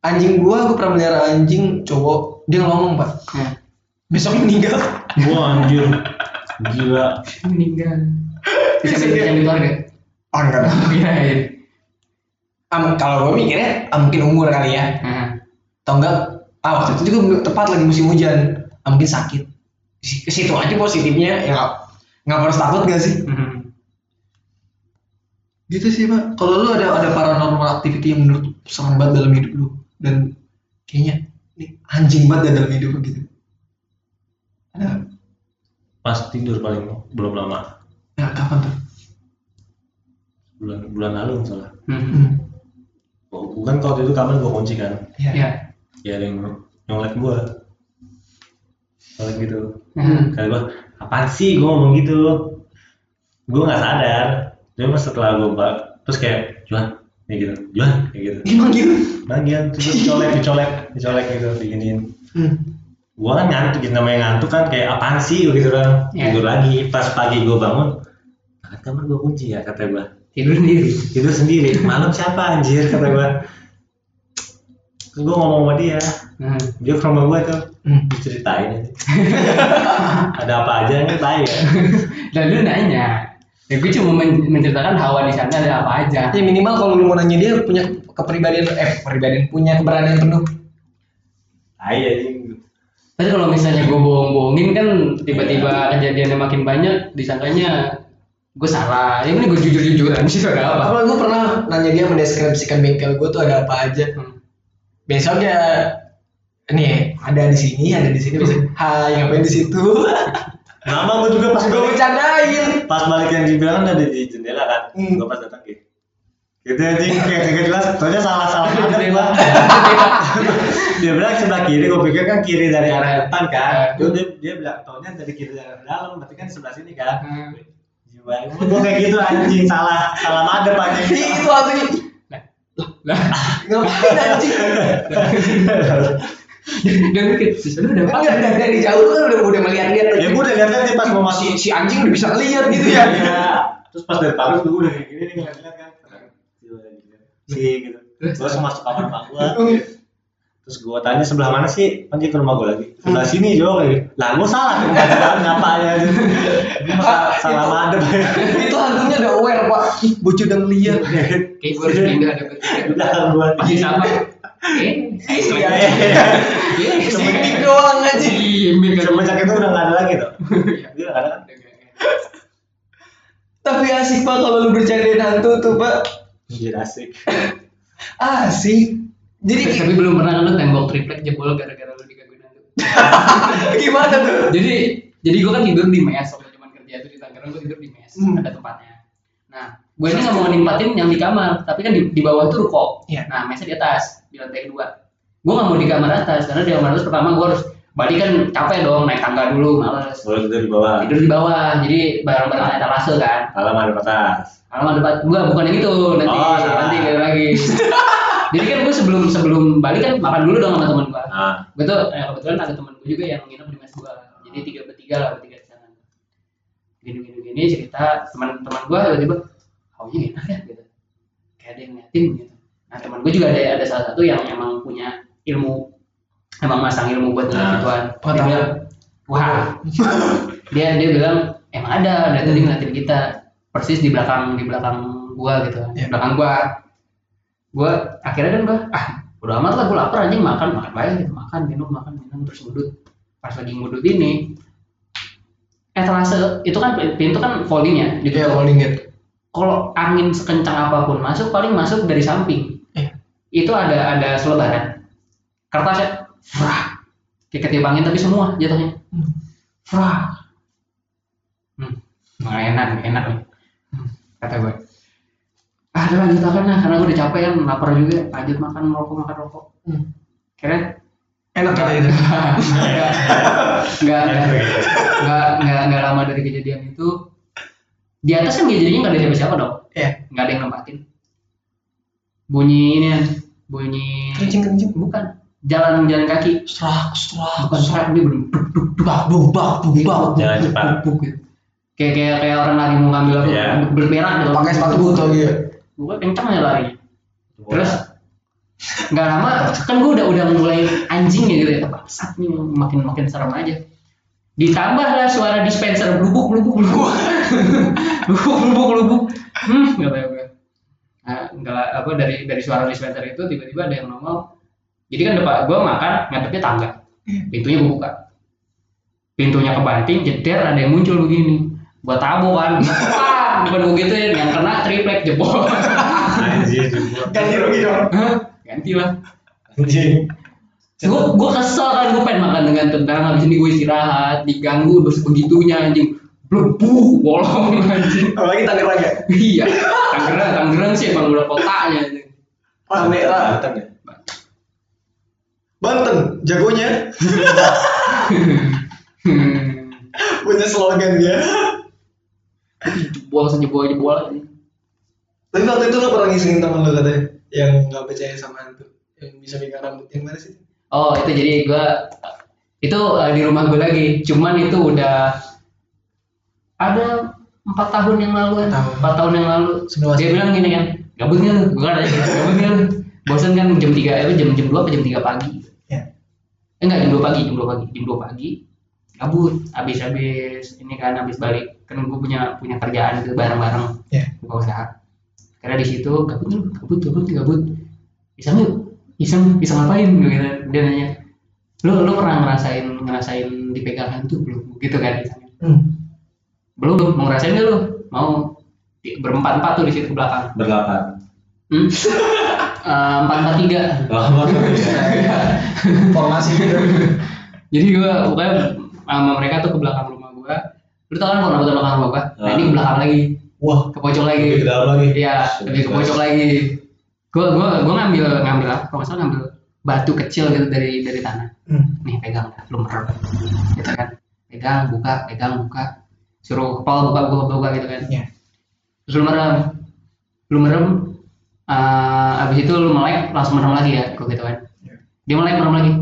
anjing gue gue pernah melihara anjing cowok dia ngomong pak Hmm. besoknya meninggal Wah anjir. Gila. Meninggal. Bisa bisa yang di keluarga. oh enggak. Iya iya. Am- kalau gue mikirnya ah, mungkin umur kali ya Nah, atau enggak ah waktu itu juga tepat lagi musim hujan ah, mungkin sakit situ aja positifnya ya nggak harus takut gak sih hmm. gitu sih pak kalau lu ada ada paranormal activity yang menurut serem banget dalam hidup lu dan kayaknya ini anjing banget dalam hidup lu gitu ada Pas tidur paling belum lama. nah kapan tuh Bulan bulan lalu salah. Hmm. hmm. Bukan kalau itu kamar gue kunci kan. ya Ya. Ya ada yang nyolek gue. Nyolek gitu. Hmm. Kali gue, apaan sih gue ngomong gitu? Gue nggak sadar. Tapi pas setelah gue bak, terus kayak Juan, kayak gitu, Juan, kayak gitu. dia manggil Bagian terus dicolek, dicolek, dicolek gitu, diginiin. hmm. Gue kan ngantuk, gitu namanya ngantuk kan kayak apaan sih gitu kan. Ya. Tidur lagi, pas pagi gue bangun, "Nah, kamar gue kunci ya kata gue. Tidur sendiri. Tidur sendiri, malam siapa anjir kata gue. Terus gue ngomong sama dia, Hmm. dia ke rumah gue tuh, Hmm. diceritain. Ada apa aja nih tai ya. Dan lu nanya. Ya gue cuma men- menceritakan hawa di sana ada apa aja. ya minimal kalau lu mau nanya dia punya kepribadian eh kepribadian punya keberanian penuh Tai aja. Tapi kalau misalnya gue bohong-bohongin kan tiba-tiba kejadiannya makin banyak, disangkanya gue salah. Ya ini gue jujur-jujuran sih ada apa? Kalau gue pernah nanya dia mendeskripsikan bengkel gue tuh ada apa aja. Hmm. Besoknya nih ada di sini, ada di sini. Besok, hai ngapain di situ? Nama gue juga pas gue bercandain. pas balik yang dibilang ada di jendela kan. Hmm. Gue pas datang gitu. Gitu aja kayak kagak jelas, soalnya salah salah banget gua. dia bilang sebelah kiri, gue pikir kan kiri dari arah depan kan. Dia, dia, dia bilang, taunya dari kiri dari arah dalam, berarti kan sebelah sini kan. Hmm. Gue kayak gitu anjing, salah salah madep anjing. Itu langsung Lah, ngapain anjing? dan mikir, di sana ada apa? Enggak dari, dari jauh kan udah udah melihat-lihat. ya gue udah lihat kan dia pas mau si, masuk si anjing udah bisa lihat gitu ya. Iya. Terus pas dari pagar gue udah kayak gini nih ngeliat-ngeliat kan. Si gitu. Langsung masuk kamar mak gue. Terus gue tanya sebelah mana sih? Kan dia ke rumah gue lagi. Sebelah sini Jo kayak. gitu. Lah gue salah kan ngapa aja. Gue salah madep. itu hantunya udah aware pak. Ih, bocah udah ngeliat. Kayak gue harus pindah ada belakang gue. Iya sama. Iya. Iya, Sedikit doang aja. Iya, Mir kan. Semenjak itu udah gak ada lagi tuh. Dia gak ada kan. Tapi asik pak kalau lu bercandain hantu tuh pak. Jadi asik. Asik. Jadi Tapi belum pernah kan lu tembok triplek jebol gara-gara lu digangguin hantu. gimana tuh? jadi jadi gue kan tidur di mes waktu zaman kerja itu di Tangerang gue tidur di mes Hmm. ada tempatnya nah gue ini nggak mau nimpatin yang di kamar tapi kan di, di bawah tuh ruko Iya. nah mesnya di atas di lantai kedua gue nggak mau di kamar atas karena di kamar atas pertama gue harus balik kan capek dong naik tangga dulu males Boleh tidur di bawah. tidur di bawah jadi barang-barang etalase kan Malam ada atas. alamat depan gua bukan yang itu nanti Oh, nanti lagi jadi kan gue sebelum sebelum balik kan makan dulu dong sama teman gua. Nah, gue tuh eh, kebetulan ada temen gue juga yang nginep di mes gue jadi tiga bertiga lah bertiga di sana. Gini gini gini cerita teman-teman gue tiba-tiba kaunya enak ya gitu. Kayak ada yang ngeliatin gitu. Nah teman gue juga ada ada salah satu yang emang punya ilmu emang masang ilmu buat Nah, gituan. Dia pengetahuan. bilang wah. Dia dia bilang emang ada dari tadi ngeliatin kita. Persis di belakang di belakang gua gitu kan. Iya. belakang gua gua akhirnya kan gua ah udah amat lah gua lapar anjing makan makan banyak gitu makan minum makan minum terus ngudut pas lagi ngudut ini etalase itu kan pintu kan folding ya gitu Iya holding it. kalau angin sekencang apa pun masuk paling masuk dari samping Iya. itu ada ada selebaran kertasnya frah kayak ketiup angin tapi semua jatuhnya Hmm. frah hmm. nggak enak enak nih Hmm, kata gue ah udah lanjut makan lah karena gue udah capek kan lapar juga lanjut makan rokok makan rokok Hmm. kira Enak kata itu. nggak nggak nggak nggak nggak lama dari kejadian itu di atas kan jadinya nggak ada siapa-siapa dong Iya. nggak ada yang nempatin bunyi ini bunyi Kencing kencing. bukan jalan jalan kaki Serak serak. bukan serak dia bener duk duk duk Bak buk bak buk bak. Jalan cepat. gitu. kayak kayak kayak orang lari mau ngambil apa Iya. berberak gitu Pakai sepatu lagi ya. Gue kenceng aja lari. Terus nggak lama kan gue udah udah mulai anjing ya gitu ya. Bangsat nih makin makin serem aja. Ditambahlah suara dispenser blubuk blubuk blubuk blubuk blubuk blubuk hmm nggak tahu gue nah, nggak apa dari dari suara dispenser itu tiba-tiba ada yang nongol. Jadi kan depan gue makan ngadepnya tangga. Pintunya gue buka. Pintunya kebanting jeder ada yang muncul begini buat tabu kan bukan gue gituin yang kena triplek jebol Anjir, jebol. Ganti rugi dong. Ganti lah Anjing. gue gue kesel kan gue pengen makan dengan tenang habis ini gue istirahat diganggu terus begitunya anjing blebu bolong anjing Apalagi Tangerang ya. iya Tangerang Tangerang sih emang udah kotanya Rame lah. Banten ya? Banten jagonya Hmm. punya slogan dia. Jebol sejebol jebol anjing Tapi waktu itu lo pernah ngisengin teman lo katanya yang nggak percaya sama hantu yang bisa pegang rambut yang mana sih? oh itu jadi gue itu eh, di rumah gue lagi. Cuman itu udah ada empat tahun yang lalu kan empat tahun yang lalu. Sebelum dia bilang gini kan gabut nggak lu? Gue kan aja gabut nggak lu? Bosan kan jam tiga apa jam jam dua apa jam tiga pagi. Ya. eh, enggak jam dua pagi jam dua pagi jam dua pagi gabut habis habis ini kan habis balik. Kan gue punya punya kerjaan itu bareng bareng Ya. buka usaha. Karena di situ gabut lu gabut gabut gabut. Iseng yuk. Iseng iseng ngapain? Gitu dia nanya lu lu pernah ngerasain ngerasain dipegang hantu belum? Gitu kan Hmm. belum belum. Mau ngerasain nggak lu? Mau. Berempat empat tuh di situ ke belakang. Berlapan. Hmm? Eh, empat empat tiga. Formasi gitu. Jadi gua pokoknya sama mereka tuh ke belakang rumah gua. Lu tau kan kalau ke belakang rumah gua? Nah ini ke belakang lagi, Wah, ke pojok lagi. Lebih ke dalam lagi. Iya, lebih ke pojok lagi. Gua gua gua ngambil ngambil apa? Kalau salah ngambil batu kecil gitu dari dari tanah. Hmm. Nih pegang dah, lu merem. Gitu kan. Pegang, buka, pegang, buka. Suruh kepala buka, buka, buka gitu kan. Iya. Terus lu merem. Lu merem eh abis itu lu melek langsung merem lagi ya, gua gitu kan. Iya. Dia melek merem lagi.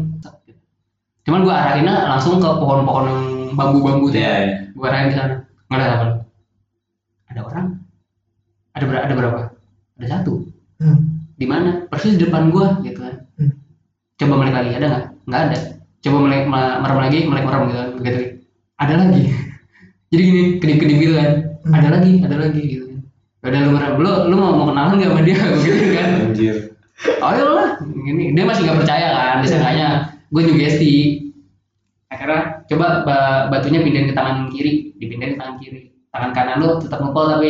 Cuman gua arahinnya langsung ke pohon-pohon yang bambu-bambu tuh. Iya, ya. iya. Gua arahin ke sana. Nggak ada apa Ada orang? Ada berapa? Ada berapa? Ada satu. Hmm. Di mana? Persis di depan gua gitu kan. Hmm. Coba melek lagi, ada nggak? Nggak ada. Coba melek me- merem lagi, melek merem gitu kan. Begitu. Ada lagi. Jadi gini, kedip-kedip gitu kan. Hmm. Ada lagi, ada lagi gitu kan. Udah lu merem, lu lu mau mau kenalan nggak sama dia begitu kan? Anjir. ayo lah ini dia masih nggak percaya kan disangkanya gue nyugesti akhirnya coba ba- batunya pindahin ke tangan kiri dipindahin ke tangan kiri. Tangan kanan lu tetap ngepol tapi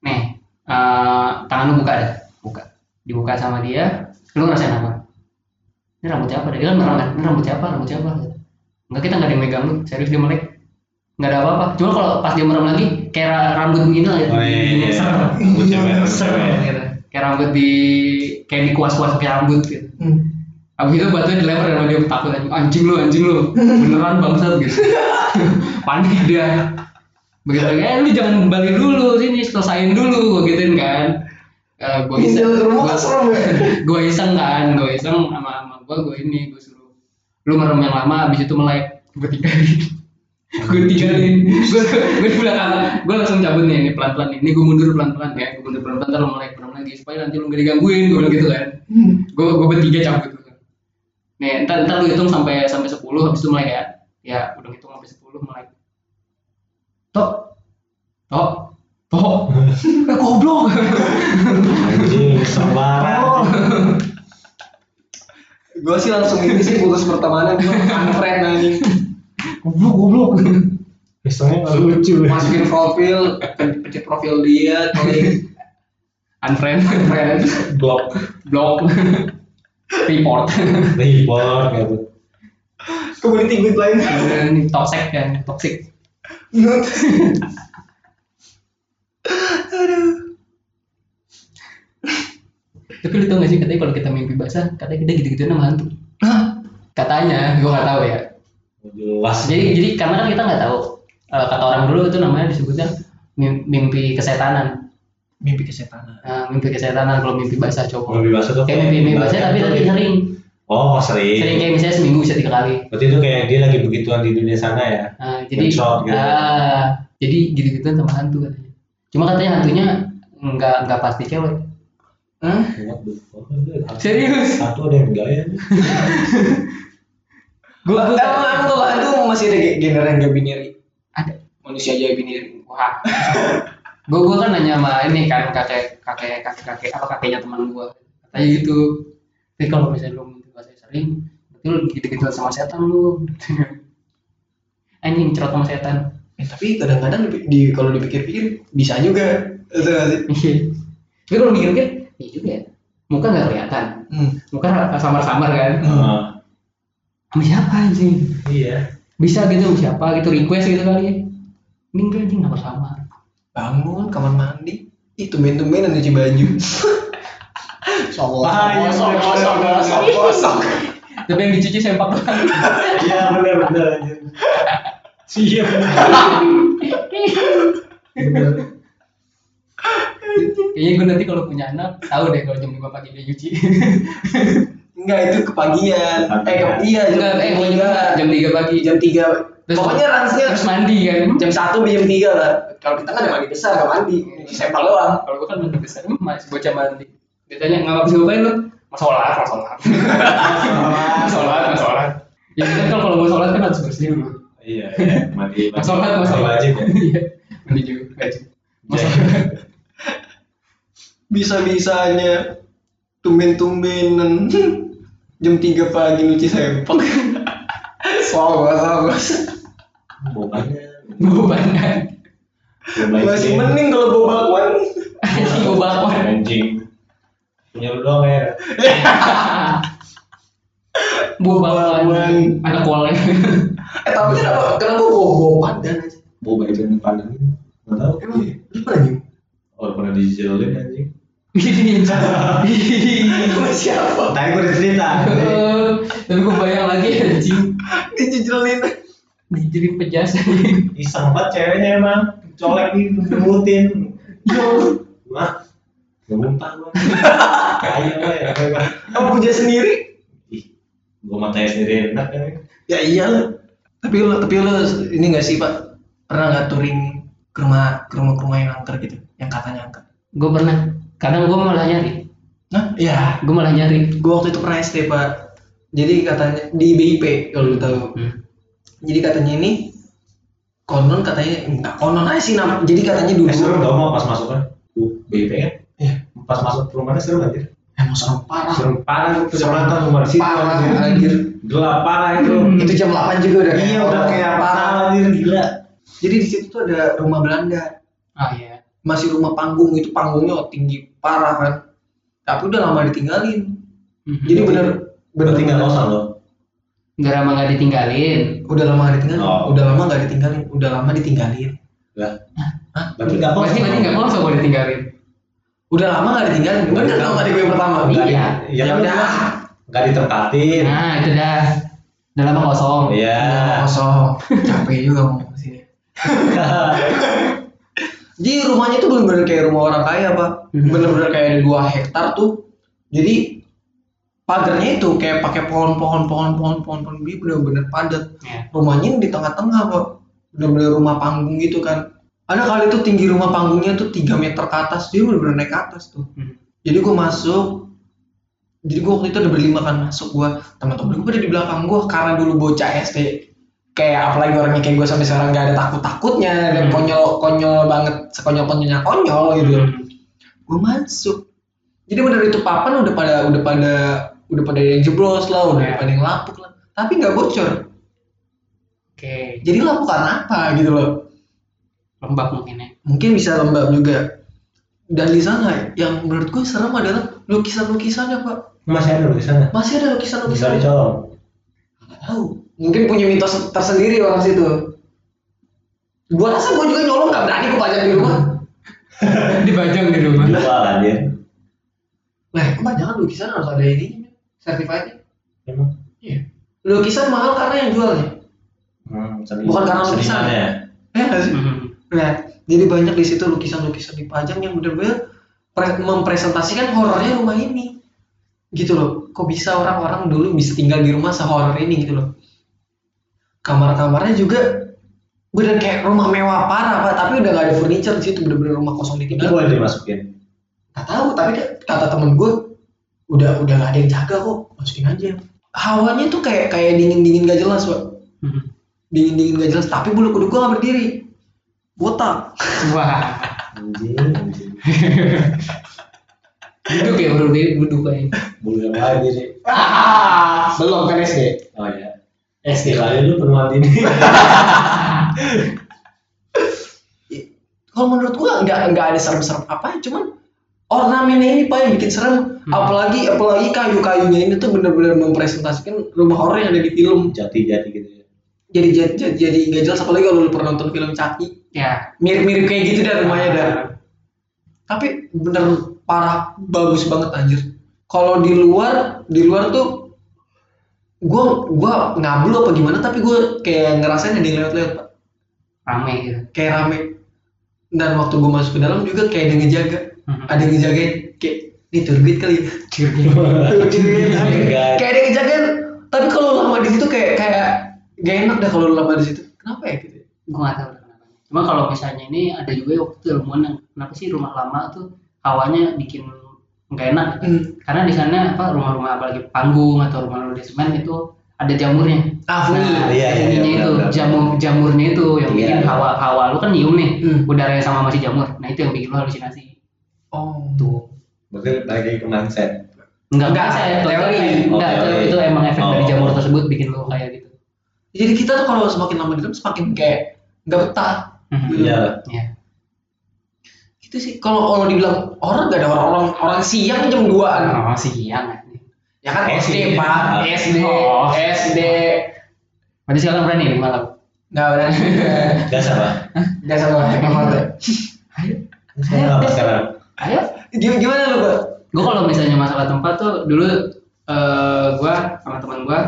nih eh, tangan lu buka deh. Buka. Dibuka sama dia lu ngerasain apa? Ini rambut siapa deh? Dia kan merem kan ini rambut siapa? Rambut siapa? Enggak kita nggak ada yang megang lu. Serius dia melek. Nggak ada apa-apa. Cuma kalau pas dia merem lagi kayak ra- rambut begini lah ya. Oh, iya, iya. ser Rambut cewek, rambut ser cewek. gitu. kayak rambut di kayak dikuas-kuas pakai rambut gitu. Hmm. Abis itu batunya dilempar sama dia takut anjing, anjing lu anjing lu. Beneran bangsat gitu. Panik dia. Begitu eh lu jangan balik dulu sini selesain dulu gue gituin kan. Eh, gue iseng. Rumah kan ya. gue iseng kan gue iseng sama sama gue gue ini gue suruh. Lu merem yang lama abis itu melek. Gue tinggalin. Gue tinggalin. Gue gue di belakang. Gue langsung cabut nih ini pelan pelan ini gue mundur pelan pelan ya. Gue mundur pelan pelan lu melek merem lagi. Supaya nanti lu gak digangguin gue bilang gitu kan. Gue gue bertiga cabut. Nih ntar ntar lu hitung sampai sampai sepuluh habis itu mulai ya ya udah hitung sampai sepuluh mulai. Tok. Tok. Tok. Eh goblok. Anjing, sembarang. Gue sih langsung ini sih putus pertemanan gue unfriend anjing. goblok goblok. Isengnya nggak lucu. Masukin profil, pe- pencet profil dia, klik unfriend unfriend. Blok, blok report. Report gitu. Community gue lain. toxic kan toxic. Tapi lu tau gak sih katanya kalau kita mimpi basah katanya kita gitu-gitu sama hantu. Katanya gua nggak tahu ya. Jelas. jadi jadi karena kan kita nggak tahu Eh, kata orang dulu itu namanya disebutnya mim- mimpi kesetanan Mimpi kesetanan. Nah, mimpi kesetanan kalau mimpi basah cowok bahasa tuh kayak mimpi mimpi basah tapi tapi sering Oh, sering. sering kayak misalnya seminggu bisa tiga kali Berarti itu kayak dia lagi begituan di dunia sana ya. Nah, jadi Bentrok gitu. ah, jadi gitu-gituan sama hantu katanya. Cuma katanya hantunya nggak nggak pasti cewek. Hah? Serius? Satu ada yang gaya. Gua gua Emang kalau itu masih ada ge- genre yang gak binary. ada. Manusia aja binary. Wah. gua gua kan nanya sama ini kan kakek kakek kakek kakek apa kakeknya teman gua. Katanya gitu. Tapi kalau misalnya lu mimpi bahasa sering, berarti lu gitu-gitu sama setan lu. Anjing cerot sama setan. Eh, tapi kadang-kadang di, di- kalau dipikir-pikir bisa juga. Itu sih? Iya. Tapi kalau mikir-mikir, iya juga ya. Muka nggak kelihatan. Hmm. Muka samar-samar kan. Ah, Sama siapa anjing? iya. bisa gitu sama siapa gitu request gitu kali ya ini enggak anjing nggak sama Bangun kamar mandi. Itu tumben-tumbenan nyuci baju. Sok Ah, iya, sok bener, sok bener, sok bener. sok. tapi yang dicuci sempak doang Iya benar benar anjir. Iya benar. Kayaknya gue nanti kalau punya anak tahu deh kalau jam 5 pagi dia nyuci Enggak itu kepagian. Eh ke, iya enggak eh jam jam 3 pagi jam 3 Terus- pokoknya ransnya terus mandi kan? jam 1 sampai jam 3 lah. Kalau kita kan ada mandi besar gak mandi. Sempal doang. Kalau gue kan mandi besar. "Hmm, masih bocah mandi. Ditanya nggak habis ngapain lu? Mau sholat mau sholat. Mau sholat mau sholat. Ya kan kalau kalau mau sholat kan harus bersih dulu. Iya, iya. Mandi mau sholat mau sholat. wajib ya. Iya, mandi juga wajib mau Iya. sholat. Bisa bisanya tumben-tumbenan jam 3 pagi nyuci sempak Soal soal Bobanya. bebanan Bobanya. masih mending kalau bawa bakwan anjing gue bakwan Anjing. Punya lu doang ya. Bu bakwan anak kolek eh tapi kenapa kenapa bawa bawa pandan aja Boba itu yang pandang. Enggak tahu. emang lu pernah nyium Oh, pernah dijelolin anjing. Sama siapa Tadi gue udah cerita. tapi gue bayang lagi anjing dijejelin dijadiin pejas Iseng banget ceweknya emang. Colek nih, ngemutin. Yo. Wah. Gak muntah gua. Kayak gue ya. kamu punya sendiri Ih, gua matanya sendiri enak kan. ya iyalah tapi lu tapi lu ini nggak sih pak pernah nggak touring ke rumah ke rumah ke rumah yang angker gitu yang katanya angker gue pernah kadang gue malah nyari. Nah ya gue malah nyari. Gue waktu itu pernah SD pak. Jadi katanya di BIP kalau lu tahu. Hmm. jadi katanya ini konon katanya enggak konon aja sih nama. Jadi katanya dulu Eh seru dong mau pas masuk kan. BIP kan. Iya. Pas masuk rumahnya seru anjir. emang serem parah. Serem parah gue kecamatan nomor situ parah anjir. gelap parah itu. Itu jam 8 juga udah iya udah kayak parah anjir gila. Jadi di situ tuh ada rumah Belanda. Ah iya. Masih rumah panggung itu panggungnya tinggi parah kan? Tapi udah lama ditinggalin. Mhm. jadi bener bener berarti nggak kosong loh udah lama gak ditinggalin. Udah lama gak ditinggalin. Oh. udah lama gak ditinggalin. Udah lama ditinggalin. Lah. Berarti nggak kosong berarti nggak kosong kalau ditinggalin? Udah lama gak ditinggalin. Bener dong tadi gue pertama? Iya. ya ya udah. nggak ditempatin nah itu dah. Udah lama kosong. Iya. Udah kosong. Capek juga ngomong di sini jadi rumahnya tuh bener-bener kayak rumah orang kaya pak. Mhm. bener-bener kayak ada dua hektar tuh. Jadi pagarnya itu kayak pakai pohon-pohon pohon-pohon pohon-pohon ini bener-bener padat. Ya rumahnya di tengah-tengah pak. Bener-bener rumah panggung gitu kan. Ada kali tuh tinggi rumah panggungnya tuh 3 meter ke atas dia bener-bener naik ke atas tuh. Hmm. jadi gue masuk jadi gue waktu itu ada berlima kan masuk gue teman-teman gue pada di belakang gue karena dulu bocah SD kayak apalagi orangnya kayak gue sampai sekarang gak ada takut-takutnya dan Hmm. konyol konyol banget sekonyol konyolnya konyol gitu. Mhm. gue masuk. Jadi bener itu papan udah pada udah pada udah pada yang jeblos lah udah Ya. pada yang lapuk lah. Tapi nggak bocor. Oke. Jadi lapuk karena apa gitu loh. Lembab mungkin ya. Mungkin bisa lembab juga. Dan di sana yang menurut gue serem adalah lukisan-lukisannya pak. Masih ada sana masih ada bisa lukisan-lukisan dicolong Nggak tahu mungkin punya mitos tersendiri orang situ. Gua rasa gua juga nyolong nggak berani gua pajang di rumah. Dibajang di rumah. Jual aja. Nah kebanyakan lukisan harus ada ini sertifikatnya? Emang? Iya. Lukisan mahal karena yang jualnya. Hmm, seni- Bukan karena lukisan. ya? Nggak sih? Mhm. nah jadi banyak di situ lukisan-lukisan dipajang yang benar-benar pre- mempresentasikan horornya rumah ini. Gitu loh. Kok bisa orang-orang dulu bisa tinggal di rumah sehoror ini gitu loh kamar-kamarnya juga bener kayak rumah mewah parah pak tapi udah gak ada furniture di situ bener-bener rumah kosong itu ditinggal boleh dimasukin Gak tahu, tapi kata temen gue udah udah gak ada yang jaga kok, masukin aja. Hawanya tuh kayak kayak dingin dingin gak jelas, pak. Mhm. Dingin dingin gak jelas, tapi bulu kuduk gue gak berdiri, botak. wah anjing anjing duduk ya bro duduk kayak bulu yang lain jadi Ah, belum kan SD. oh ya SD kali lu penuhan dini Kalau menurut gue nggak nggak ada serem-serem apa, cuman ornamennya ini pak yang bikin serem. Hmm. Apalagi apalagi kayu-kayunya ini tuh bener-bener mempresentasikan rumah horor yang ada di film. jati-jati gitu ya Jadi jadi jadi, jadi gak jelas apalagi kalau lu pernah nonton film Chucky. ya Mirip-mirip kayak gitu dah rumahnya dah. tapi bener parah bagus banget anjir kalau di luar di luar tuh gua gua ngablu apa gimana tapi gua kayak ngerasain ada yang lewat-lewat Pak. rame gitu. Kayak rame. Dan waktu gua masuk ke dalam juga kayak ada yang ngejaga. Mhm. ada yang ngejagain kayak ini guide kali ya. Kayak ada yang ngejagain. Tapi kalau lama di situ kayak kayak gak enak dah kalau lama di situ. Kenapa ya? Gitu gue nggak tahu kenapa. Cuma kalau misalnya ini ada juga waktu ilmuwan yang kenapa sih rumah lama tuh hawanya bikin nggak enak gitu. Hmm. karena di sana apa rumah-rumah apalagi panggung atau rumah-rumah di semen itu ada jamurnya ah fungi nah iya, iya, iya, itu benar-benar. jamur jamurnya itu yang Iya, bikin iya. hawa hawa lu kan nyium nih Hmm. udaranya sama masih jamur nah itu yang bikin lu halusinasi oh tuh berarti lagi ke mindset enggak Enggak, saya teori. enggak Oh, teori. itu emang efek dari Oh. jamur tersebut bikin lu kayak gitu jadi kita tuh kalau semakin lama di dalam semakin kayak nggak betah Mhm. iya Iya. Itu sih. Kalau kalau dibilang orang gak ada orang orang orang siang jam 2an Oh, siang. Ya. ya kan? Oh, SD siang. pak. SD Oh. SD. Berarti sekarang berani malam. nggak berani biasa pak. Nggak sama deh sekarang apa sekarang Ayo. gimana gimana lu pak? Gue kalau misalnya masalah tempat tuh dulu eh gua sama teman gua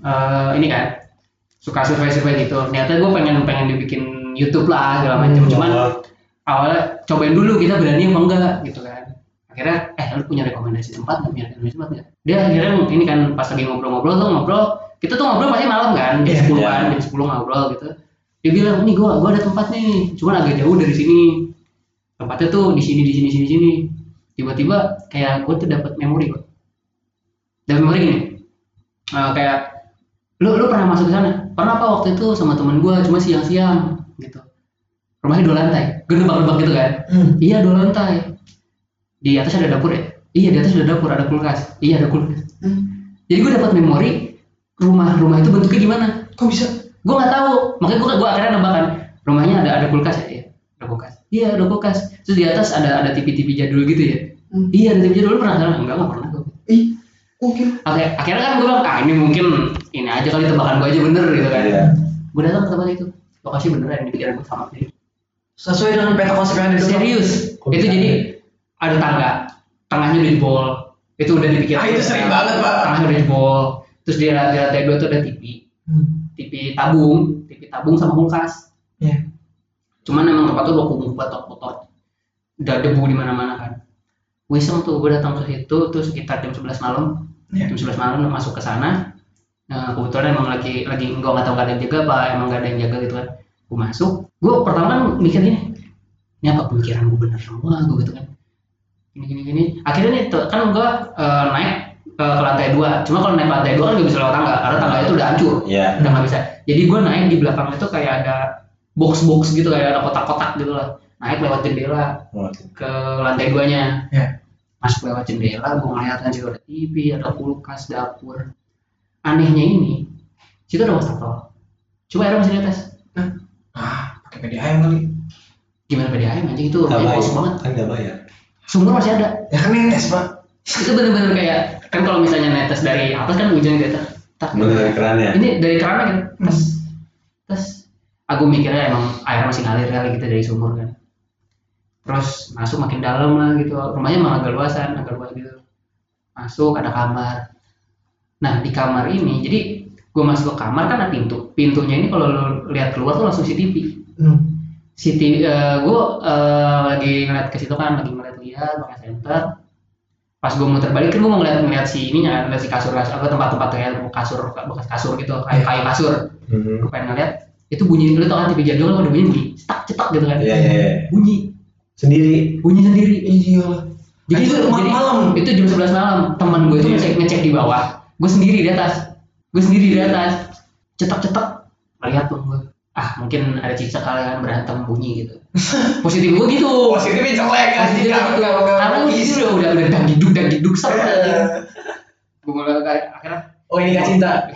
eh ini kan suka survei-survei gitu. Ternyata gue pengen pengen dibikin YouTube lah segala macam. Hmm, Cuman awalnya cobain dulu kita berani apa enggak gitu kan. Akhirnya eh lu punya rekomendasi tempat nggak? Punya rekomendasi tempat nggak? Dia akhirnya ini kan pas lagi ngobrol-ngobrol tuh ngobrol kita tuh ngobrol pasti malam kan jam Iya, sepuluhan iya. jam sepuluh ngobrol gitu. Dia bilang nih gua gua ada tempat nih, cuman agak jauh dari sini. Tempatnya tuh di sini di sini sini sini. Tiba-tiba kayak gue tuh dapat memori kok. Dapat memori gini. Eh, kayak lu lu pernah masuk ke sana? Pernah apa waktu itu sama temen gua cuma siang-siang gitu. Rumahnya dua lantai, gedebak-gedebak gitu kan? hmm. Iya dua lantai. Di atas ada dapur ya? iya di atas ada dapur ada kulkas iya ada kulkas Hmm. jadi gue dapat memori rumah rumah itu bentuknya gimana Kok bisa? gue nggak tahu makanya gue gue akhirnya nebak kan rumahnya ada ada kulkas ya iya ada kulkas iya ada kulkas terus di atas ada ada tv tv jadul gitu ya Hmm. iya ada tv jadul pernah kan enggak nggak pernah gue Ih, mungkin. Akhir, akhirnya kan gue bilang ah ini mungkin ini aja kali tebakan gue aja bener gitu kan Iya. gue datang ke tempat itu lokasi beneran di pikiran gue sama jadi Sesuai dengan peta konsep yang ada serius? Kok itu jadi ada tangga. Tengahnya udah jebol itu udah dipikirin Ah, itu sering banget, Pak. tengahnya udah jebol terus di lantai lantai dua tuh ada tv Hmm. tv tabung. Tv tabung sama kulkas. Iya. cuman emang tempat tuh udah kumuh kotor kotor udah debu di mana mana kan. Iseng tuh gue datang ke situ tuh sekitar jam 11 malam. Iya. jam 11 malam masuk ke sana. Nah kebetulan emang lagi lagi gue nggak tahu nggak ada yang jaga apa emang nggak ada yang jaga gitu kan gue masuk gue pertama kan mikir gini ini apa pemikiran gue bener semua? Gue gitu kan. Gini gini gini. Akhirnya nih kan gue eh, naik ke, ke lantai dua. Cuma kalau naik lantai dua kan gak bisa lewat tangga karena tangga itu udah hancur. Iya. udah nggak bisa. Jadi gue naik di belakang itu kayak ada box box gitu kayak ada kotak-kotak gitu lah. Naik lewat jendela Oh, ke lantai duanya. Ya. masuk lewat jendela gue ngeliat kan situ ada TV ada kulkas dapur. Anehnya ini situ ada wastafel cuma airnya masih di atas PDAM kali. gimana PDAM anjing? Itu rumahnya bayar. kosong banget. Kan nggak bayar. sumur masih ada. Ya kan netes, Pak. itu bener-bener kayak kan kalau misalnya netes dari atas kan hujannya di atas. Tak. Dari kerannya. ini dari kerannya kan? Terus terus aku mikirnya emang air masih ngalir kali gitu dari sumur kan. Terus masuk makin dalam lah gitu. Rumahnya malah agak luasan agak luas gitu. Masuk ada kamar. Nah di kamar ini jadi gue masuk ke kamar kan ada pintu. Pintunya ini kalau lu lihat keluar tuh langsung CCTV Hmm. CCTV gue eh, lagi ngeliat ke situ kan lagi ngeliat lihat pakai center pas gue muter balik kan gue mau ngeliat ngeliat si ininya ngeliat si kasur kasur apa tempat-tempat kayak kasur bekas kasur gitu kayak kayu kasur Mhm. gue pengen ngeliat itu bunyi lu tau kan TV jadul kan ada bunyi bunyi cetak cetak gitu kan Iya, iya, iya. bunyi Sendiri. bunyi sendiri Iya. jadi Itu itu malam- malam. itu jam 11 malam teman gue itu Iya. ngecek ngecek di bawah gue sendiri di atas gue sendiri di atas cetak cetak lihat tuh gue ah mungkin ada cicak kalian berantem bunyi gitu positif gue gitu Positifnya jelek kan. Positif gitu. karena gue gitu udah udah udah dangdiduk dangdiduk ser Eh. gue mulai kayak akhirnya Oh ini gak cinta.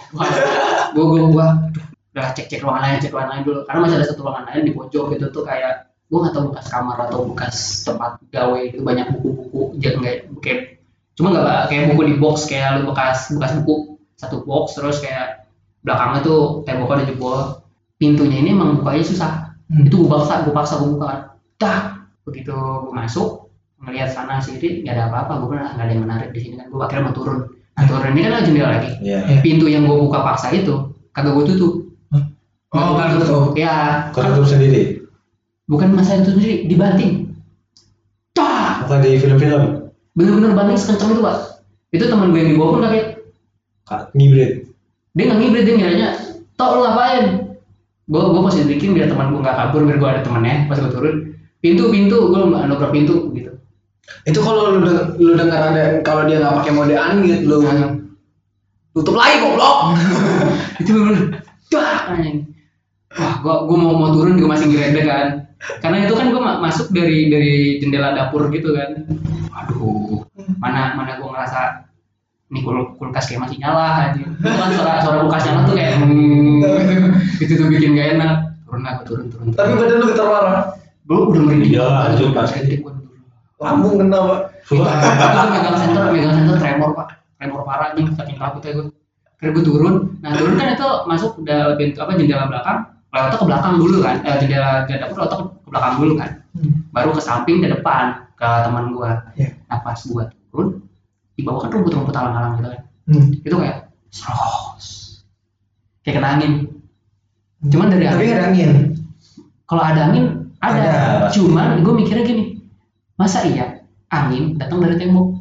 gue gue gue udah cek cek ruangan lain cek ruangan lain dulu karena masih ada satu ruangan lain di pojok gitu tuh kayak gue nggak tahu bekas kamar atau bekas tempat gawe itu banyak buku-buku jangan kayak kayak cuma nggak kayak buku di box kayak lu bekas bekas buku satu box terus kayak belakangnya tuh temboknya udah jebol pintunya ini emang bukanya susah. Hmm. itu gue paksa gue paksa gue buka. Dah begitu gue masuk ngelihat sana sini nggak ada apa-apa. Gue bilang "Ah, nggak ada yang menarik di sini kan. Gue akhirnya mau turun. Nah turun ini kan ada jendela lagi. Iya. pintu yang gue buka paksa itu kagak gue tutup. Oh, nggak tutup. ya Kau tutup sendiri. bukan masalah itu sendiri. Dibanting. Dah! Bukan di film-film. bener-bener banting sekencang itu pak. Itu teman gue yang di bawah pun kaget. Kak, ngibrit. dia nggak ngibrit dia ngiranya tau lu ngapain gue gue masih bikin biar teman gue nggak kabur biar gue ada temennya pas gue turun. Pintu pintu gue nobrak pintu gitu. Itu kalau lu deng- lu dengar ada kalau dia nggak pakai mode unmute lu Nah, tutup lagi goblok. itu bener dah wah gua gua mau mau turun juga masih ngeredek kan. Karena itu kan gua ma- masuk dari dari jendela dapur gitu kan. Aduh mana mana gua ngerasa ini kul kulkas kayak masih nyala aja itu kan suara suara kulkas nyala tuh kayak hmm, itu tuh bikin gak enak turun lah gua turun turun, turun. Tapi badan lu getar parah. belum udah merinding Iya, gua turun. Lambung kena, Pak. Itu tuh megang senter, megang senter tremor pak, tremor parah nih, saking takutnya gue. Akhirnya gue turun, nah turun kan itu masuk udah pintu apa jendela belakang, lewatnya ke belakang dulu kan, eh, jendela jendela dapur lewatnya ke belakang dulu kan, Hmm. baru ke samping ke depan ke teman gue. Iya. Nah pas gue turun, di bawah kan rumput-rumput alang-alang gitu kan, Hmm. itu kayak seros, kayak kena angin. Cuman dari Tapi ada angin. kalau ada angin ada, Ada. cuman gue mikirnya gini masa iya angin datang dari tembok?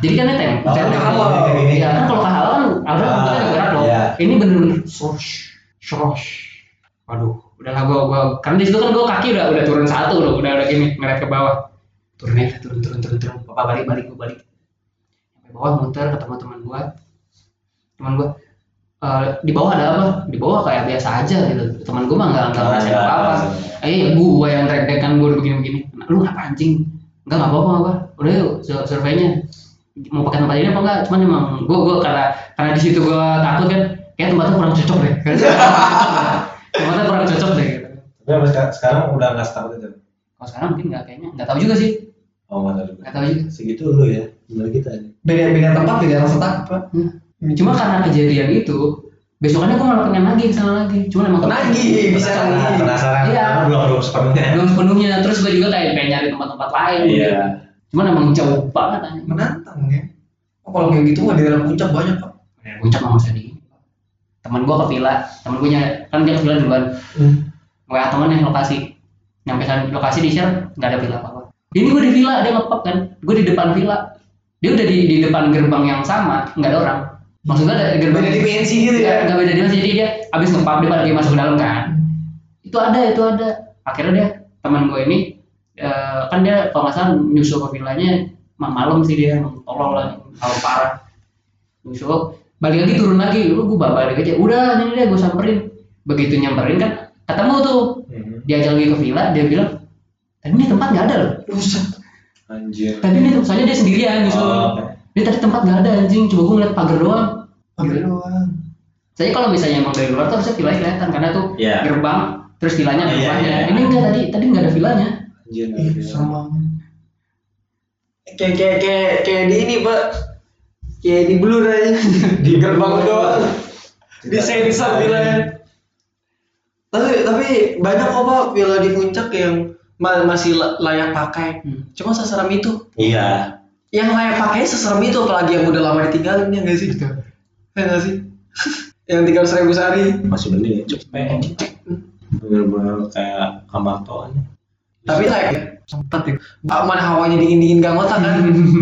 Jadi kan tembok Oh, tembok kalau ya kan kalau kehalau kan ada Ah, kita gerak iya. ini bener-bener sosh sosh waduh udahlah gue gue karena di situ kan gue kaki udah udah turun satu loh udah udah gini ngeliat ke bawah. Turun aja turun turun turun turun. Papa balik balik gue balik sampai bawah muter ketemu teman gue teman gue "Eh, di bawah ada apa? Di bawah kayak biasa aja gitu. Teman gue mah nggak nggak ngerasain apa apa eh gue yang redek kan gue begini begini lu apa anjing? Enggak nggak apa-apa apa udah yuk sur- surveinya. Mau pakai tempat ini apa enggak cuman emang gue gue karena karena di situ gue takut kan kayak tempatnya kurang cocok deh. Tempatnya kurang cocok deh gitu. Tapi sekarang, udah nggak setakut itu. kalau sekarang mungkin nggak kayaknya. Nggak tahu juga sih. Oh nggak tahu juga. nggak tahu juga. Segitu dulu ya, benar kita aja. beda beda tempat beda rasa takut pak cuma karena kejadian itu besokannya gue malah pengen lagi ke sana lagi cuma emang Nagih, bisa Penasaran, lagi. penasaran. Iya. Karena belum belum sepenuhnya. belum sepenuhnya terus gue juga kayak pengen nyari tempat-tempat lain Iya. gitu. cuman emang jauh banget anjing. menantang ya oh, kalau kayak gitu mah di dalam puncak banyak pak puncak nggak usah di teman gue ke villa temen gue kan dia ke villa duluan hmm. wa temen yang lokasi nyampe sana lokasi di share nggak ada villa apa apa ini gue di villa dia ngepop kan gue di depan villa dia udah di, di depan gerbang yang sama nggak ada orang. Maksudnya ada gerbang beda dimensi gitu ya? Nggak beda dimensi jadi dia abis ngepop dia pada dia masuk ke dalam kan. Itu ada itu ada. Akhirnya dia teman gue ini eh, kan dia kalau nggak salah nyusul ke villanya ma- malam sih dia tolol lah kalau parah. Nyusul balik lagi turun lagi. Lu gue balik aja. Udah ini dia gue samperin. Begitu nyamperin kan ketemu tuh. Mhm. diajak lagi ke villa dia bilang tadi ini tempat nggak ada loh. Anjir. tadi ini soalnya dia sendirian Oh, oke. dia tadi tempat nggak ada anjing coba gue ngeliat pagar doang Pakai doang. saya kalau misalnya emang dari luar tuh harusnya villanya kelihatan karena tuh Iya. gerbang terus villanya ada Iya, rumahnya iya, iya. ini enggak tadi tadi nggak ada villanya Anjir. Serem banget. Kayak kayak kayak kayak di ini pak, kayak di blur aja di gerbang doang. Di sensor vilanya. Tapi tapi banyak kok pak villa di puncak yang ma- masih la- layak pakai. Hmm. Cuma seserem itu. Iya. Yang layak pakai seserem itu apalagi yang udah lama ditinggalin ya nggak sih? Ya nggak sih? yang tinggal seribu sehari. Masih mending ya. Cepet. Bener-bener kayak kamar toa aja. Tapi layak ya? Sempat ya. Mana hawanya dingin dingin gak ngotak kan?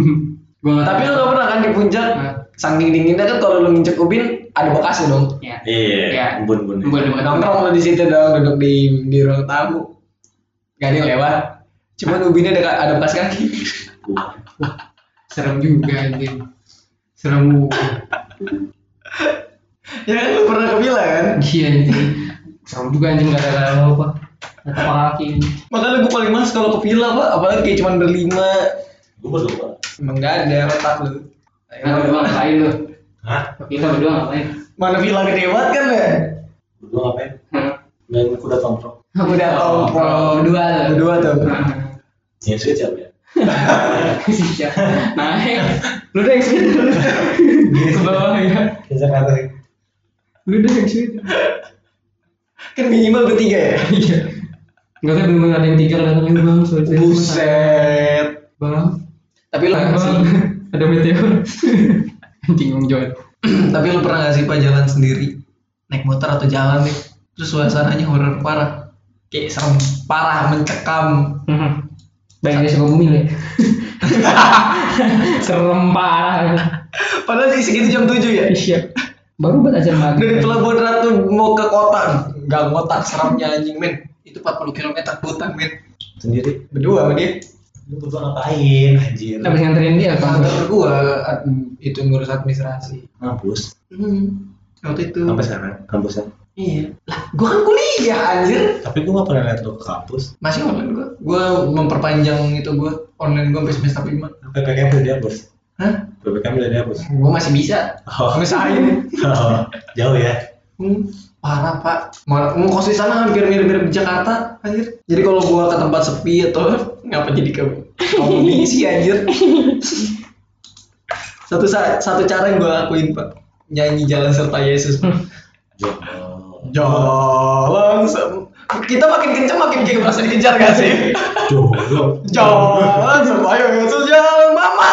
nggak Tapi lu gak pernah kan di puncak? Nah, Saking dinginnya kan kalau lu nginjek ubin ada bekasnya dong. ya Iya. Iya. Embun-embun. Embun, embun. Nongkrong lu di situ dong, duduk di di ruang tamu. Gak ada yang lewat. Cuman ubinnya ada ada bekas kaki. serem juga anjing serem juga ya kan lu pernah ke villa kan? iya anjing serem juga anjing nggak ada apa apa nggak tahu kaki Makanya gue paling males kalau ke villa pak, apalagi kayak cuman berlima. Gue berdua. Emang gak ada otak lu. nah berdua ngapain lu Hah? kita berdua ngapain Mana villa gede banget kan ya? Berdua ngapain? Hah? Main kuda tongkrong. Udah tongkrong. berdua lu Berdua tuh. Yang sweet siapa ya? Iya. naik lu udah yang sweet lu ke bawah ya Bisa kata sih. lu udah yang sweet Kan minimal bertiga ya? iya Enggak kan bener ada yang tiga datang itu bang Buset. bang Tapi lu bang sih. ada meteor anjing bang Johan Tapi lu pernah gak sih pak jalan sendiri naik motor atau jalan nih terus suasananya horor parah kayak serem. Parah mencekam. Bayangin dia suka bumi lu ya? Serem parah. Padahal sih segitu jam 7 ya. Iya. Baru buat ajar maghrib. Dari Pelabuhan Ratu mau ke kota. Nggak ngotak seremnya anjing men. Itu 40 km hutan men. Sendiri. berdua sama dia. Lu berdua ngapain? Anjir. Habis nganterin dia kan kantor gua itu ngurus administrasi. Kampus. hmm. waktu itu. Sampai sekarang kampusnya. Iya. Lah gua kan kuliah anjir. Tapi gue gak pernah liat lu ke kampus. masih online gua. Gua memperpanjang itu gua online gua sampai semester 5 PPKM udah dihapus. hah? PPKM udah dihapus. gua masih bisa. Oh, ngesain oh, jauh ya. Hmm, parah pak. Mau mau kos di sana hampir mirip-mirip Jakarta anjir. Jadi kalau gua ke tempat sepi atau ngapa jadi ke kamu misi anjir? Satu sa- satu cara yang gua lakuin pak. Nyanyi jalan serta Yesus Jauh. Jalan kita makin kenceng makin kayak merasa dikejar gak sih Jauh. jalan serta Yesus jalan mama